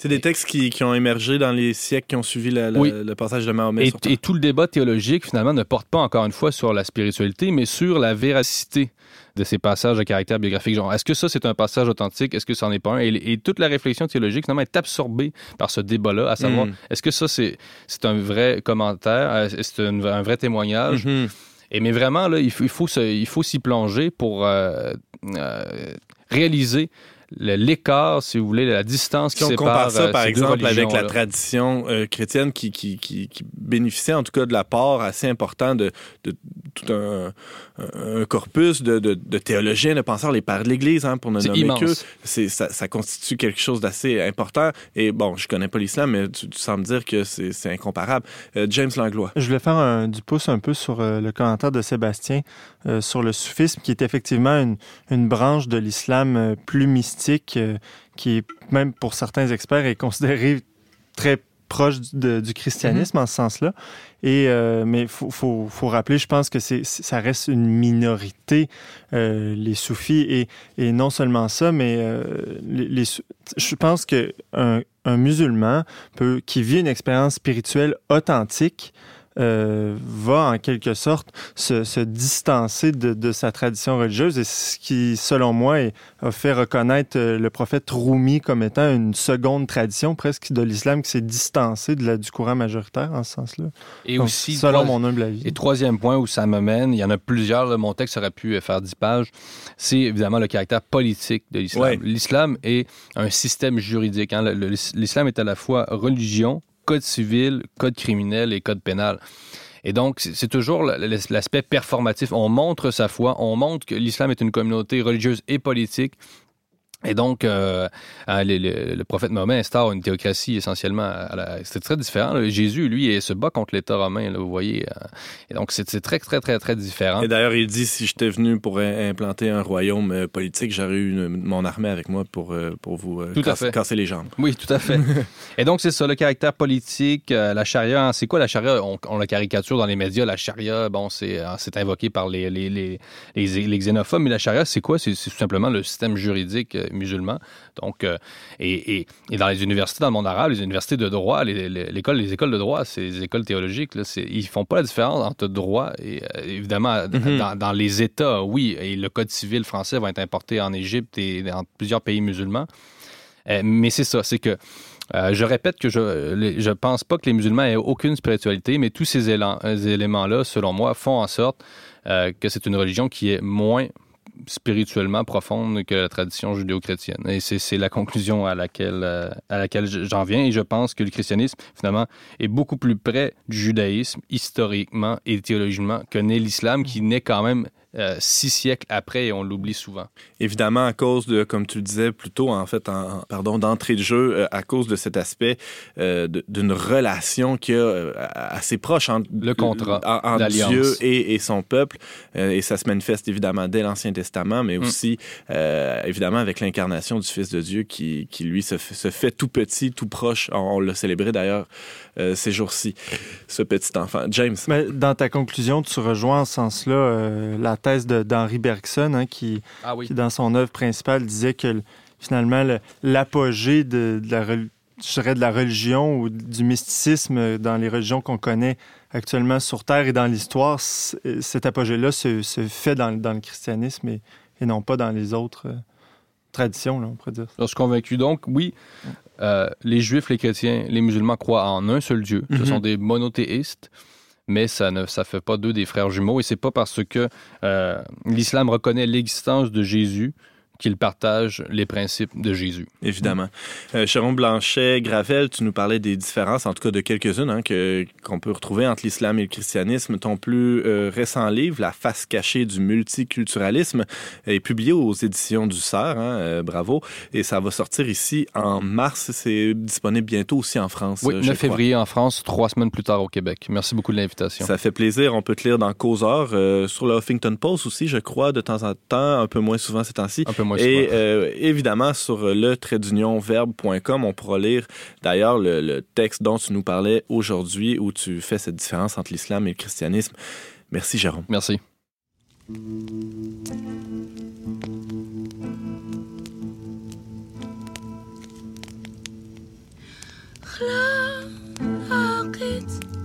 C'est des textes qui, qui, ont émergé dans les siècles qui ont suivi le passage de Mahomet. Et, et, tout le débat théologique, finalement, ne porte pas encore une fois sur la spiritualité, mais sur la véracité de ces passages à caractère biographique. Genre, est-ce que ça, c'est un passage authentique? Est-ce que ça n'en est pas un? Et, toute la réflexion théologique, finalement, est absorbée par ce débat-là, à savoir, hmm. est-ce que ça, c'est un vrai commentaire? C'est un, un, vrai témoignage? Hmm. Et mais vraiment, là, il faut, il faut, s'y plonger pour euh, euh, réaliser l'écart, si vous voulez, la distance qui si on sépare compare ça, euh, par ces exemple, avec la tradition euh, chrétienne qui, qui, qui, qui bénéficiait en tout cas de l'apport assez important de, de tout un, un corpus de, de, de théologiens, de penseurs, les pères de l'Église, hein, pour ne nommer immense. que. Ça, ça constitue quelque chose d'assez important. Et bon, je connais pas l'islam, mais tu, tu sembles dire que c'est, c'est incomparable. Euh, James Langlois. Je voulais faire un, du pouce un peu sur euh, le commentaire de Sébastien euh, sur le soufisme, qui est effectivement une, une branche de l'islam euh, plus mystique, euh, qui est, même pour certains experts, est considérée très proche de- du christianisme en ce sens-là. Et, euh, mais il faut, faut, faut rappeler, je pense que c'est, ça reste une minorité, euh, les soufis. Et, et non seulement ça, mais euh, les, les sou- je pense qu'un un musulman peut, qui vit une expérience spirituelle authentique euh, va en quelque sorte se, se distancer de, de sa tradition religieuse et ce qui, selon moi, est- a fait reconnaître euh, le prophète Rumi comme étant une seconde tradition presque de l'islam qui s'est distancée de la, du courant majoritaire en ce sens-là. Et Donc, aussi, selon trois- mon humble avis. Et troisième point où ça me mène, il y en a plusieurs, là, mon texte aurait pu faire 10 pages, c'est évidemment le caractère politique de l'islam. Ouais. L'islam est un système juridique. hein. L'islam est à la fois religion, code civil, code criminel et code pénal. Et donc, c'est toujours l'aspect performatif. On montre sa foi, on montre que l'islam est une communauté religieuse et politique. Et donc, euh, hein, le, le- le prophète Mohammed instaure une théocratie essentiellement. à la- C'est très différent. là. Jésus, lui, il se bat contre l'État romain, là, vous voyez. euh. Et donc, c'est très, très, très, très différent. Et d'ailleurs, il dit si j'étais venu pour implanter un royaume euh, politique, j'aurais eu une- mon armée avec moi pour, euh, pour vous euh, à casser, fait. casser les jambes. Oui, tout à fait. Et donc, c'est ça, le caractère politique, euh, la charia. hein, C'est quoi la charia? On, on la caricature dans les médias. La charia, bon, c'est euh, c'est invoqué par les, les, les, les, les xénophobes, mais la charia, c'est quoi? C'est tout simplement le système juridique euh, musulman. Donc, euh, et, et, et dans les universités dans le monde arabe, les universités de droit, les, les, écoles de droit, c'est les écoles théologiques, là, ils font pas la différence entre droit et, euh, évidemment, Mhm. dans, dans les États, oui, et le code civil français va être importé en Égypte et dans plusieurs pays musulmans. Euh, mais c'est ça, c'est que euh, je répète que je je pense pas que les musulmans aient aucune spiritualité, mais tous ces éléments-là, selon moi, font en sorte euh, que c'est une religion qui est moins spirituellement profonde que la tradition judéo-chrétienne. Et c'est la conclusion à laquelle, euh, à laquelle je- j'en viens. Et je pense que le christianisme, finalement, est beaucoup plus près du judaïsme, historiquement et théologiquement, que naît l'islam, qui naît quand même euh, six siècles après, et on l'oublie souvent. Évidemment, à cause de, comme tu le disais plus tôt, en fait, en, pardon, d'entrée de jeu, euh, à cause de cet aspect euh, d'une relation qui a euh, assez proche entre Le contrat en- entre d'alliance. Dieu et, et son peuple, Euh, et ça se manifeste évidemment dès l'Ancien Testament, Mm. mais aussi euh, évidemment avec l'incarnation du Fils de Dieu qui, qui lui se fait, se fait tout petit, tout proche. On, on l'a célébré d'ailleurs euh, ces jours-ci, ce petit enfant. James. Mais dans ta conclusion, tu rejoins en ce sens-là euh, la thèse d'Henri Bergson, hein, qui, Ah oui. qui, dans son œuvre principale, disait que le- finalement, le- l'apogée de, de la, rel- je dirais de la religion ou du mysticisme dans les religions qu'on connaît actuellement sur Terre et dans l'histoire, cet apogée-là se, se fait dans, dans le christianisme et, et non pas dans les autres euh, traditions, là, on pourrait dire. Je suis convaincu. Donc, oui, euh, les juifs, les chrétiens, les musulmans croient en un seul Dieu. Ce Mhm. sont des monothéistes, mais ça ne ça fait pas d'eux des frères jumeaux. Et c'est pas parce que euh, l'islam reconnaît l'existence de Jésus qu'il partage les principes de Jésus. Évidemment. Euh, Sharon Blanchet, Gravel, tu nous parlais des différences, en tout cas de quelques-unes, hein, que, qu'on peut retrouver entre l'islam et le christianisme. Ton plus euh, récent livre, La face cachée du multiculturalisme, est publié aux éditions du Sœur. Hein, euh, bravo. Et ça va sortir ici en mars. C'est disponible bientôt aussi en France. Oui, euh, 9 je crois. février en France, trois semaines plus tard au Québec. Merci beaucoup de l'invitation. Ça fait plaisir. On peut te lire dans Causeur, euh, sur le Huffington Post aussi, je crois, de temps en temps, un peu moins souvent ces temps-ci. Un peu moins Et souvent. euh, évidemment, sur le verbe.com, on pourra lire d'ailleurs le, le texte dont tu nous parlais aujourd'hui, où tu fais cette différence entre l'islam et le christianisme. Merci, Jérôme. Merci. خلاقت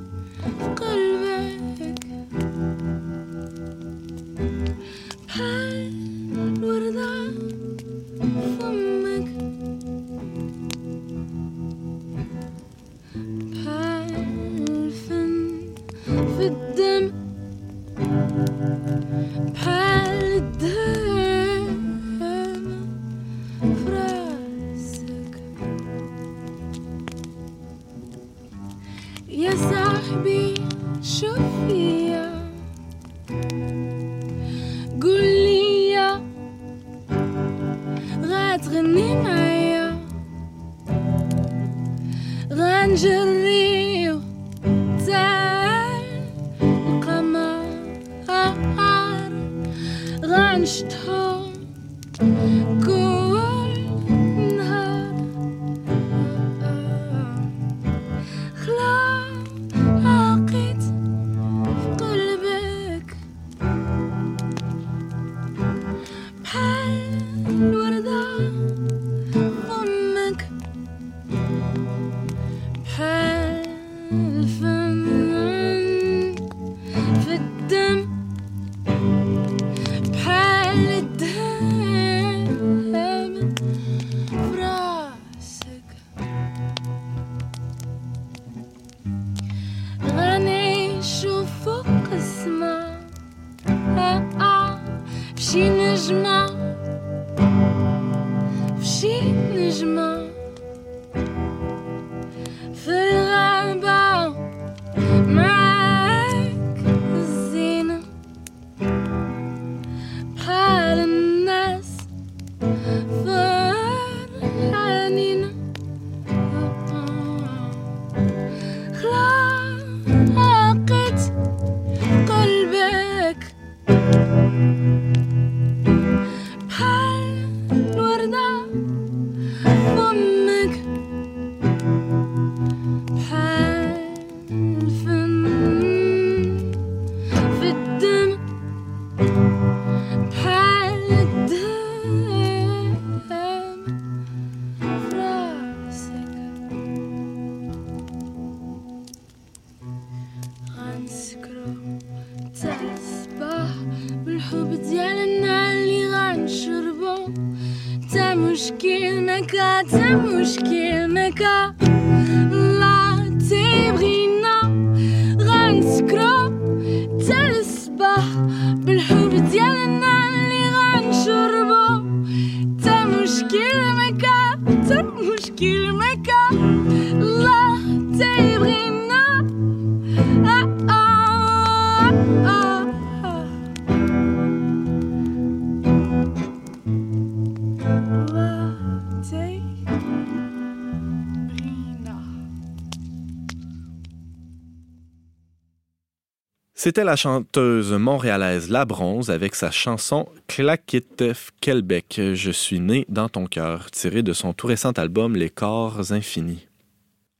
C'était la chanteuse montréalaise La Bronze avec sa chanson Claquette Kelbeck, Je suis né dans ton cœur, tirée de son tout récent album Les corps infinis.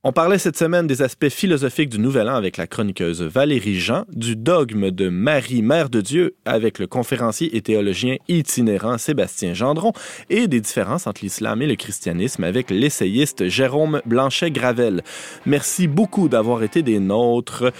On parlait cette semaine des aspects philosophiques du Nouvel An avec la chroniqueuse Valérie Jean, du dogme de Marie, Mère de Dieu, avec le conférencier et théologien itinérant Sébastien Gendron, et des différences entre l'islam et le christianisme avec l'essayiste Jérôme Blanchet-Gravel. Merci beaucoup d'avoir été des nôtres.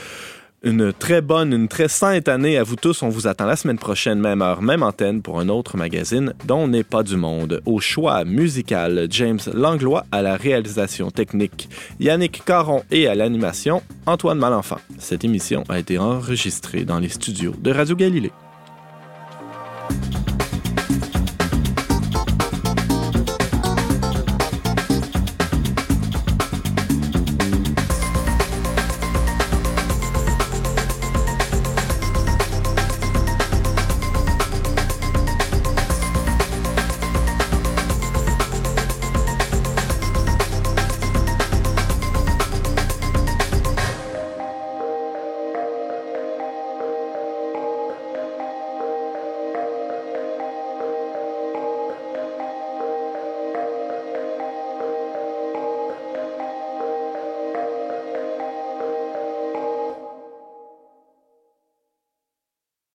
Une très bonne, une très sainte année à vous tous. On vous attend la semaine prochaine, même heure, même antenne, pour un autre magazine dont on n'est pas du monde. Au choix musical, James Langlois à la réalisation technique, Yannick Caron et à l'animation, Antoine Malenfant. Cette émission a été enregistrée dans les studios de Radio Galilée.